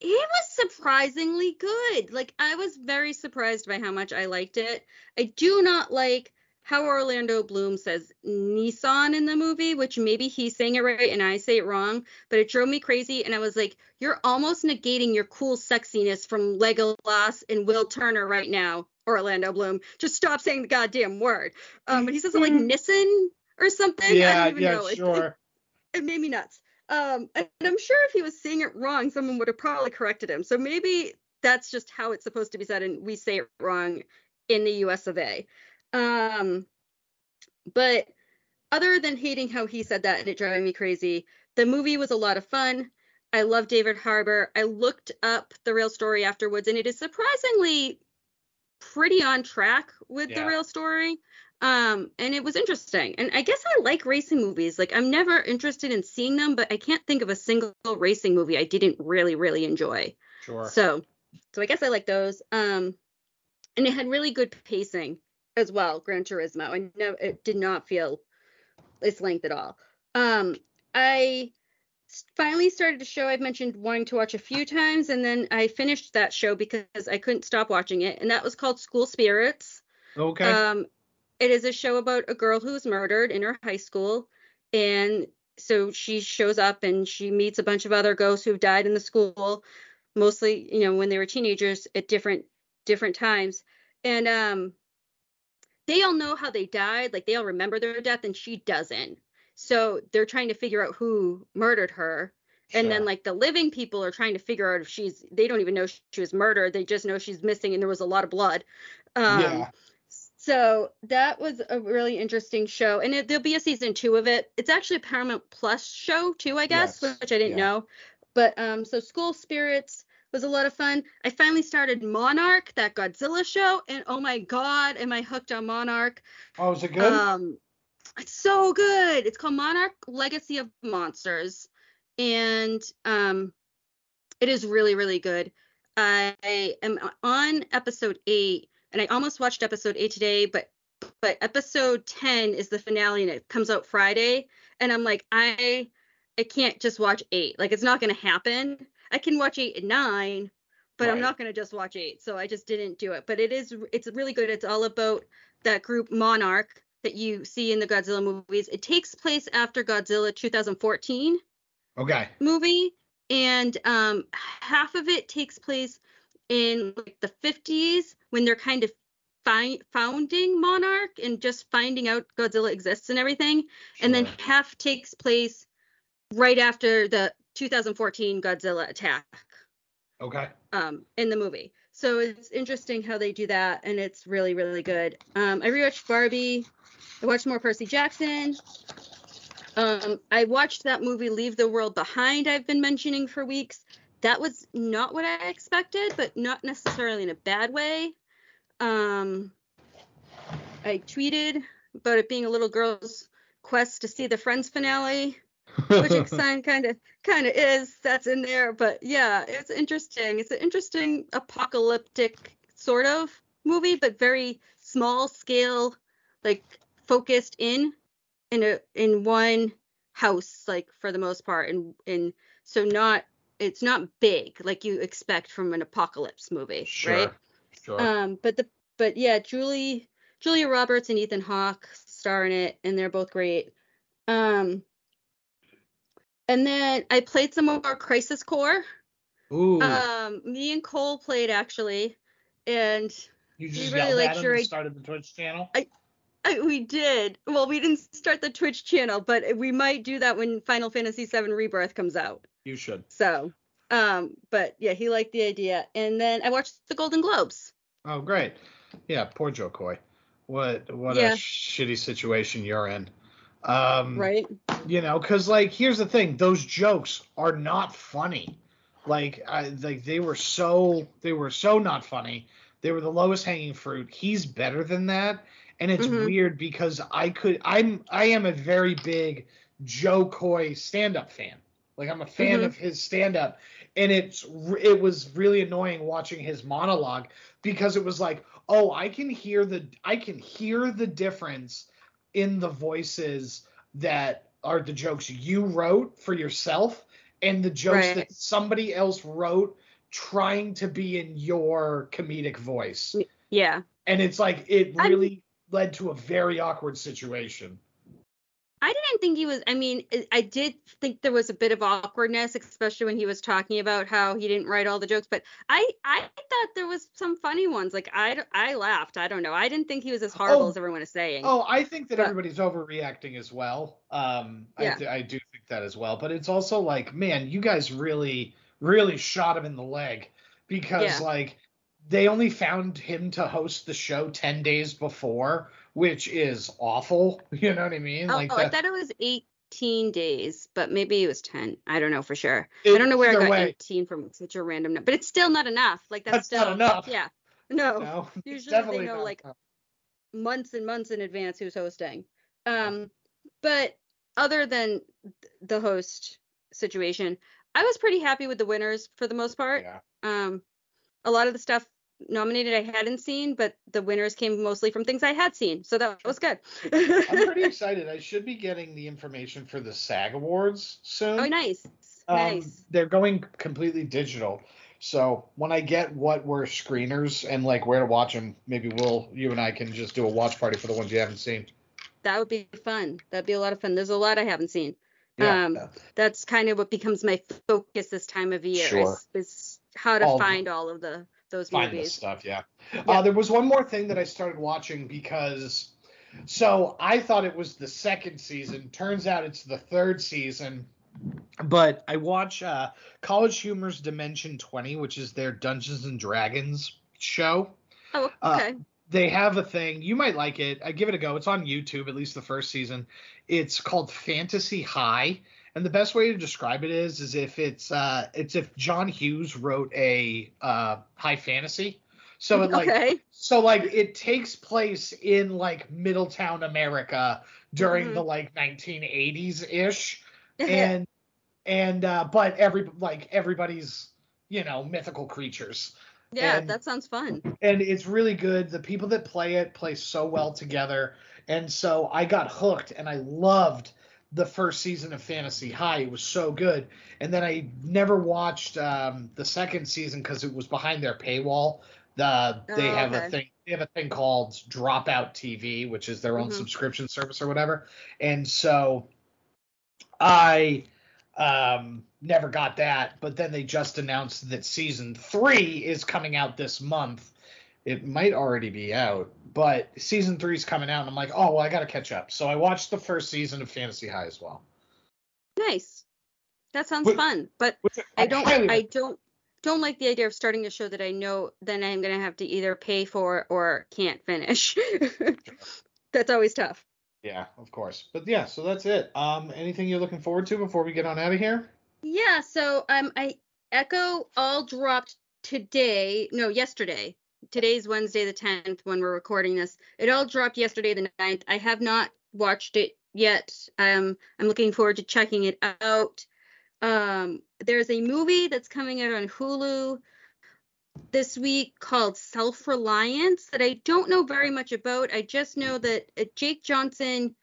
It was surprisingly good. Like I was very surprised by how much I liked it. I do not like how Orlando Bloom says Nissan in the movie, which maybe he's saying it right and I say it wrong, but it drove me crazy. And I was like, you're almost negating your cool sexiness from Legolas and Will Turner right now, Orlando Bloom. Just stop saying the goddamn word. Um, but he says it like Mm-hmm. Nissan or something. Yeah, I don't even yeah, know. It- sure. it made me nuts. Um, and I'm sure if he was saying it wrong, someone would have probably corrected him. So maybe that's just how it's supposed to be said, and we say it wrong in the U.S. of A. Um, but other than hating how he said that and it driving me crazy, the movie was a lot of fun. I love David Harbour. I looked up the real story afterwards, and it is surprisingly pretty on track with Yeah. the real story. Um, and it was interesting. And I guess I like racing movies. Like I'm never interested in seeing them, but I can't think of a single racing movie I didn't really, really enjoy. Sure. So, so I guess I like those. Um, and it had really good pacing as well. Gran Turismo. I know it did not feel its length at all. Um, I finally started a show I've mentioned wanting to watch a few times, and then I finished that show because I couldn't stop watching it, and that was called School Spirits. okay. Um, it is a show about a girl who was murdered in her high school, and so she shows up and she meets a bunch of other ghosts who've died in the school, mostly you know when they were teenagers at different different times, and um, they all know how they died, like they all remember their death, and she doesn't. So they're trying to figure out who murdered her. And then like the living people are trying to figure out if she's they don't even know she was murdered. They just know she's missing and there was a lot of blood. Um yeah. so that was a really interesting show, and it, there'll be a season two of it. It's actually a Paramount Plus show too, I guess, Yes, which I didn't yeah. know. But um, so School Spirits was a lot of fun. I finally started Monarch, that Godzilla show, and oh my god, am I hooked on Monarch? Oh, is it good? Um, it's so good. It's called Monarch Legacy of Monsters, and um, it is really really good. I am on episode eight, and I almost watched episode eight today, but but episode ten is the finale, and it comes out Friday, and I'm like I I can't just watch eight. Like it's not gonna happen. I can watch eight and nine, but I'm not gonna just watch eight. So I just didn't do it. But it is it's really good. It's all about that group Monarch that you see in the Godzilla movies. It takes place after Godzilla 2014 okay. movie, and um, half of it takes place in like the 50s when they're kind of fi- founding Monarch and just finding out Godzilla exists and everything, and then half takes place right after the 2014 Godzilla attack Okay. um, in the movie. So it's interesting how they do that, and it's really, really good. Um, I rewatched Barbie. I watched more Percy Jackson. Um, I watched that movie Leave the World Behind. I've been mentioning for weeks. That was not what I expected, but not necessarily in a bad way. Um, I tweeted about it being a little girl's quest to see the Friends finale which Exxon kind of kind of is that's in there but yeah it's interesting it's an interesting apocalyptic sort of movie but very small scale like focused in in a in one house like for the most part and and so not it's not big like you expect from an apocalypse movie Sure. right Sure. um, but the but yeah, Julie Julia Roberts and Ethan Hawke star in it, and they're both great. Um, and then I played some more Crisis Core. Ooh. Um, me and Cole played actually, and you we really yelled like at him Sherry- and started the Twitch channel. I, we did. Well, we didn't start the Twitch channel, but we might do that when Final Fantasy VII Rebirth comes out. You should. So, um, but yeah, he liked the idea. And then I watched the Golden Globes. Oh, great. Yeah, poor Jo Koy. What what Yeah. a shitty situation you're in. Um, Right. You know, because like here's the thing: those jokes are not funny. Like I like they were so they were so not funny. They were the lowest hanging fruit. He's better than that, and it's Mhm. weird because I could I'm I am a very big Jo Koy stand up fan. Like I'm a fan Mhm. of his stand up, and it's it was really annoying watching his monologue because it was like, oh, I can hear the I can hear the difference in the voices that are the jokes you wrote for yourself and the jokes Right. that somebody else wrote trying to be in your comedic voice. Yeah. And it's like it I'm- really led to a very awkward situation. I didn't think he was. I mean, I did think there was a bit of awkwardness, especially when he was talking about how he didn't write all the jokes. But I, I thought there was some funny ones. Like I, I laughed. I don't know. I didn't think he was as horrible Oh. as everyone is saying. Oh, I think that But- everybody's overreacting as well. Um, I, Yeah. th- I do think that as well. But it's also like, man, you guys really, really shot him in the leg because Yeah. like they only found him to host the show ten days before, which is awful. You know what I mean? Oh, like I that- thought it was 18 days, but maybe it was 10. I don't know for sure. It- I don't know where I got way. 18 from such a random number, but it's still not enough. Like that's, That's still not enough. Yeah. No. No, Usually they know, like, enough. months and months in advance who's hosting. Um, but other than th- the host situation, I was pretty happy with the winners for the most part. yeah. Um, a lot of the stuff nominated I hadn't seen, but the winners came mostly from things I had seen, so that was good. I'm pretty excited. I should be getting the information for the SAG Awards soon. oh, nice, Um, nice. They're going completely digital. So when I get what were screeners and like where to watch them, maybe we'll you and I can just do a watch party for the ones you haven't seen. That would be fun. That'd be a lot of fun. There's a lot I haven't seen. Yeah. Um, That's kind of what becomes my focus this time of year Sure. is, is how to All- find all of the those Find this stuff. Yeah. Yeah. Uh, there was one more thing that I started watching because so I thought it was the second season. Turns out it's the third season. But I watch uh, College Humor's Dimension 20, which is their Dungeons and Dragons show. Oh, Uh, okay. they have a thing you might like it i give it a go it's on youtube at least the first season it's called fantasy high and the best way to describe it is is if it's uh it's if john hughes wrote a uh high fantasy so it like okay. so like it takes place in like middletown america during Mhm. the like 1980s ish and and uh but every like everybody's you know mythical creatures yeah, and- that sounds fun. and it's really good. The people that play it play so well together, and so I got hooked, and I loved the first season of Fantasy High. It was so good, and then I never watched um, the second season because it was behind their paywall. The they Oh, have okay. a thing. They have a thing called Dropout TV, which is their own Mhm. subscription service or whatever, and so I um never got that but then they just announced that season three is coming out this month it might already be out but season three is coming out and i'm like oh well i gotta catch up so i watched the first season of fantasy high as well Nice. That sounds fun. But I don't I don't don't like the idea of starting a show that I know then I'm gonna have to either pay for or can't finish. That's always tough. yeah of course but yeah so that's it um anything you're looking forward to before we get on out of here Yeah, so um I Echo all dropped today. No, yesterday. Today's Wednesday the 10th when we're recording this. It all dropped yesterday the 9th. I have not watched it yet. Um I'm looking forward to checking it out. Um there's a movie that's coming out on Hulu this week called Self Reliance that I don't know very much about. I just know that uh, Jake Johnson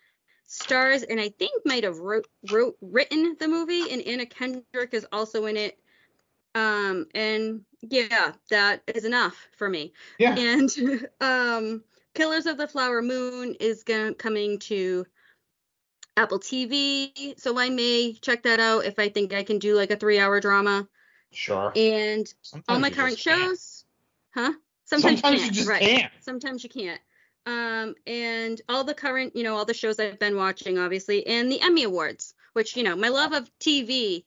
stars and I think might have wrote, wrote written the movie and Anna Kendrick is also in it. Um and yeah, that is enough for me. yeah And um Killers of the Flower Moon is going coming to Apple TV, so I may check that out if I think I can do like a 3-hour drama. sure And Sometimes all my current just can't. shows, huh? sometimes, you you can't, just right? can't Sometimes you can't. Um, and all the current, you know, all the shows I've been watching, obviously, and the Emmy Awards, which, you know, my love of TV,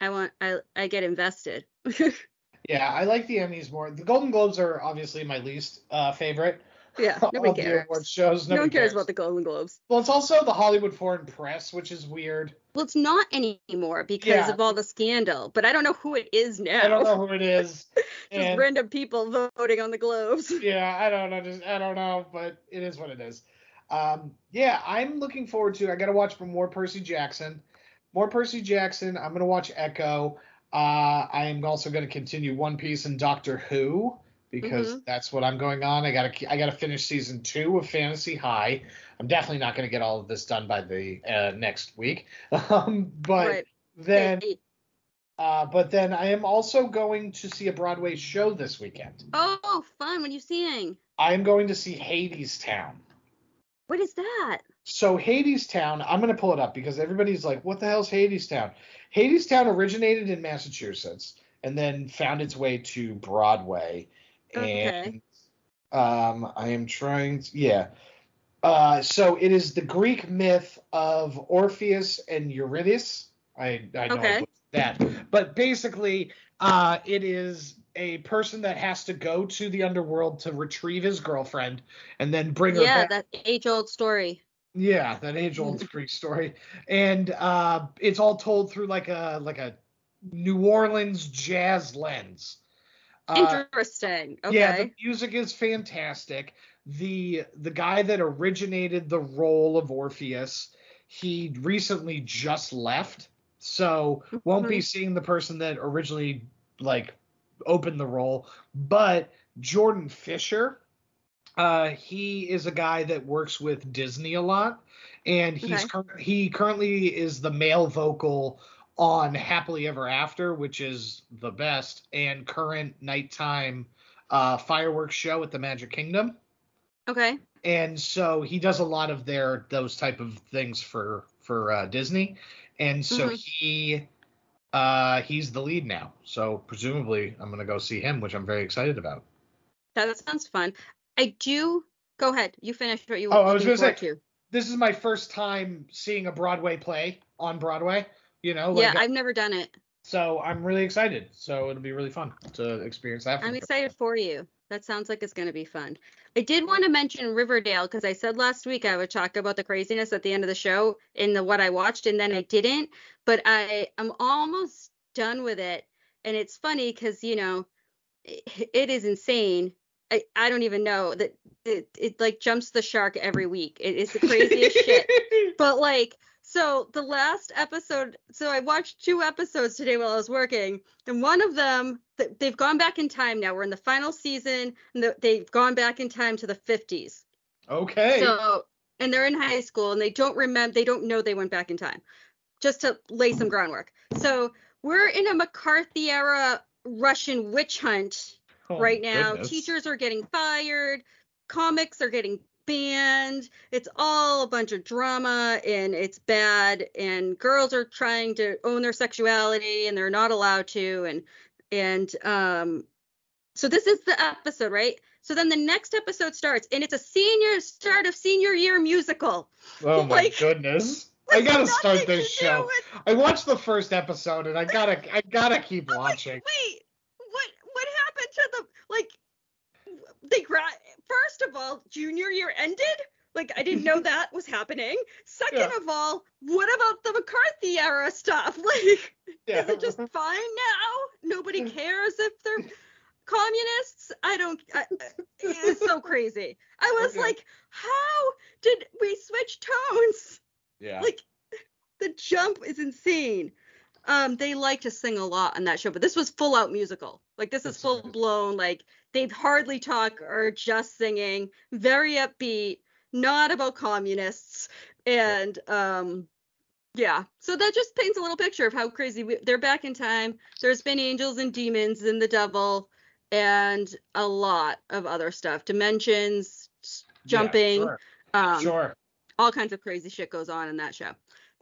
I want, I, I get invested. yeah i like the emmys more the golden globes are obviously my least uh favorite yeah, nobody cares. shows No nobody one cares about the Golden Globes. well it's also the hollywood foreign press which is weird Well, it's not anymore because Yeah. of all the scandal, but I don't know who it is now. i don't know who it is Just and- random people voting on the Globes. yeah, I don't know. Just, I don't know, but it is what it is. Um, yeah, I'm looking forward to. I got to watch more Percy Jackson. More Percy Jackson. I'm gonna watch Echo. Uh, I am also gonna continue One Piece and Doctor Who because Mhm. that's what I'm going on. I gotta I gotta finish season two of Fantasy High. I'm definitely not gonna get all of this done by the uh, next week. Um, but right. then, uh, but then I am also going to see a Broadway show this weekend. Oh, fun. What are you seeing? I am going to see Hadestown. What is that? So Hadestown, I'm gonna pull it up because everybody's like, "What the hell's Hadestown?" Hadestown originated in Massachusetts and then found its way to Broadway. Okay. And um, I am trying. To, yeah. Uh, so it is the Greek myth of Orpheus and Eurydice. I I know Okay. butchered that, but basically, uh, it is a person that has to go to the underworld to retrieve his girlfriend and then bring her Yeah, back. that age old story. Yeah, that age old Greek story, and uh, it's all told through like a like a New Orleans jazz lens. Uh, Interesting. yeah, the music is fantastic. The the guy that originated the role of Orpheus, he recently just left, so won't be Mhm. seeing the person that originally like opened the role. But Jordan Fisher, uh, he is a guy that works with Disney a lot, and he's Okay. cur- he currently is the male vocal on Happily Ever After, which is the best and current nighttime uh, fireworks show at the Magic Kingdom. Okay. And so he does a lot of their those type of things for for uh, Disney, and so Mhm. he uh, he's the lead now. So presumably I'm gonna go see him, which I'm very excited about. That sounds fun. I do. Go ahead. You finish what you Oh, I was gonna say, to. This is my first time seeing a Broadway play on Broadway. You know, Yeah, I've never done it. so I'm really excited. So it'll be really fun to experience that. I'm excited for you. That sounds like it's going to be fun. I did want to mention Riverdale because I said last week I would talk about the craziness at the end of the show in the what I watched, and then I didn't. But I am almost done with it, and it's funny because you know it, it is insane. I, I don't even know that it, it like jumps the shark every week. It is the craziest shit. But like, so the last episode, so I watched two episodes today while I was working, and one of them, th- they've gone back in time now. We're in the final season, and they've gone back in time to the 50s. Okay. So, and they're in high school, and they don't remember, they don't know they went back in time, just to lay some groundwork. So we're in a McCarthy era Russian witch hunt Oh, right now. goodness. Teachers are getting fired, comics are getting banned. It's all a bunch of drama and it's bad and girls are trying to own their sexuality and they're not allowed to and and um so this is the episode, right? So then the next episode starts and it's a senior start of senior year musical. Oh my like- goodness. I gotta start this show. with- I watched the first episode and I gotta I gotta keep I'm like, watching. Wait, what happened to the like they gra- first of all, junior year ended? Like I didn't know that was happening. Second Yeah. of all, what about the McCarthy era stuff? Like Yeah. is it just fine now? Nobody cares if they're communists? I don't I, uh, it's so crazy. I was Okay. like, how did we switch tones? yeah. like the jump is insane. Um, they like to sing a lot on that show, but this was full out musical. Like this is full good. blown. Like they hardly talk or just singing. Very upbeat, not about communists, and um, yeah. So that just paints a little picture of how crazy we, they're back in time. There's been angels and demons and the devil, and a lot of other stuff. Dimensions, s- Yeah, jumping. sure. Um, sure. all kinds of crazy shit goes on in that show.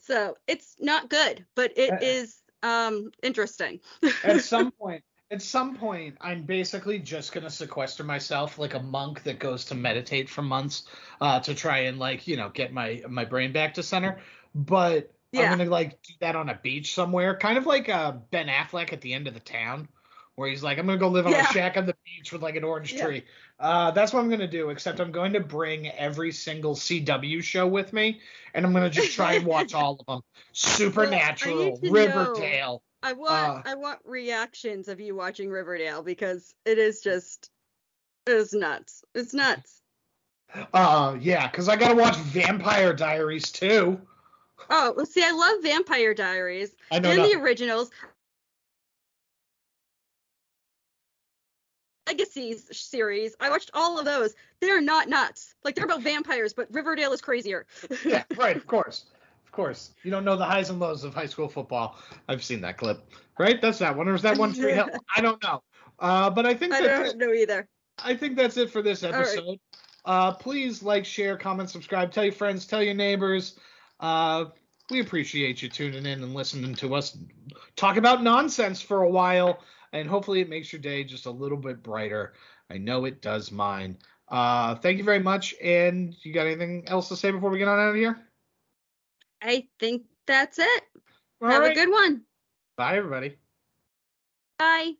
So it's not good, but it is um interesting. At some point at some point I'm basically just gonna sequester myself like a monk that goes to meditate for months uh to try and like, you know, get my my brain back to center. But Yeah. I'm gonna like do that on a beach somewhere, kind of like uh Ben Affleck at the end of the town, where he's like, I'm gonna go live on Yeah. a shack on the beach with like an orange Yeah. tree. Uh, that's what I'm gonna do. Except I'm going to bring every single CW show with me, and I'm gonna just try and watch all of them. Supernatural, know. Riverdale. I want Uh, I want reactions of you watching Riverdale because it is just it's nuts. It's nuts. Uh, yeah, because I gotta watch Vampire Diaries too. Oh, well, see, I love Vampire Diaries I know and the originals. Legacies series. I watched all of those. They're not nuts. Like they're about vampires, but Riverdale is crazier. yeah, right, of course. Of course. You don't know the highs and lows of high school football. I've seen that clip. Right? That's that one. Or is that one Tree Hill? I don't know. Uh, but I think I don't know either. I think that's it for this right. episode. Uh, please like, share, comment, subscribe, tell your friends, tell your neighbors. Uh, we appreciate you tuning in and listening to us talk about nonsense for a while, and hopefully it makes your day just a little bit brighter. I know it does mine. Uh, thank you very much. And you got anything else to say before we get on out of here? I think that's it. All Have right. a good one. Bye, everybody. Bye.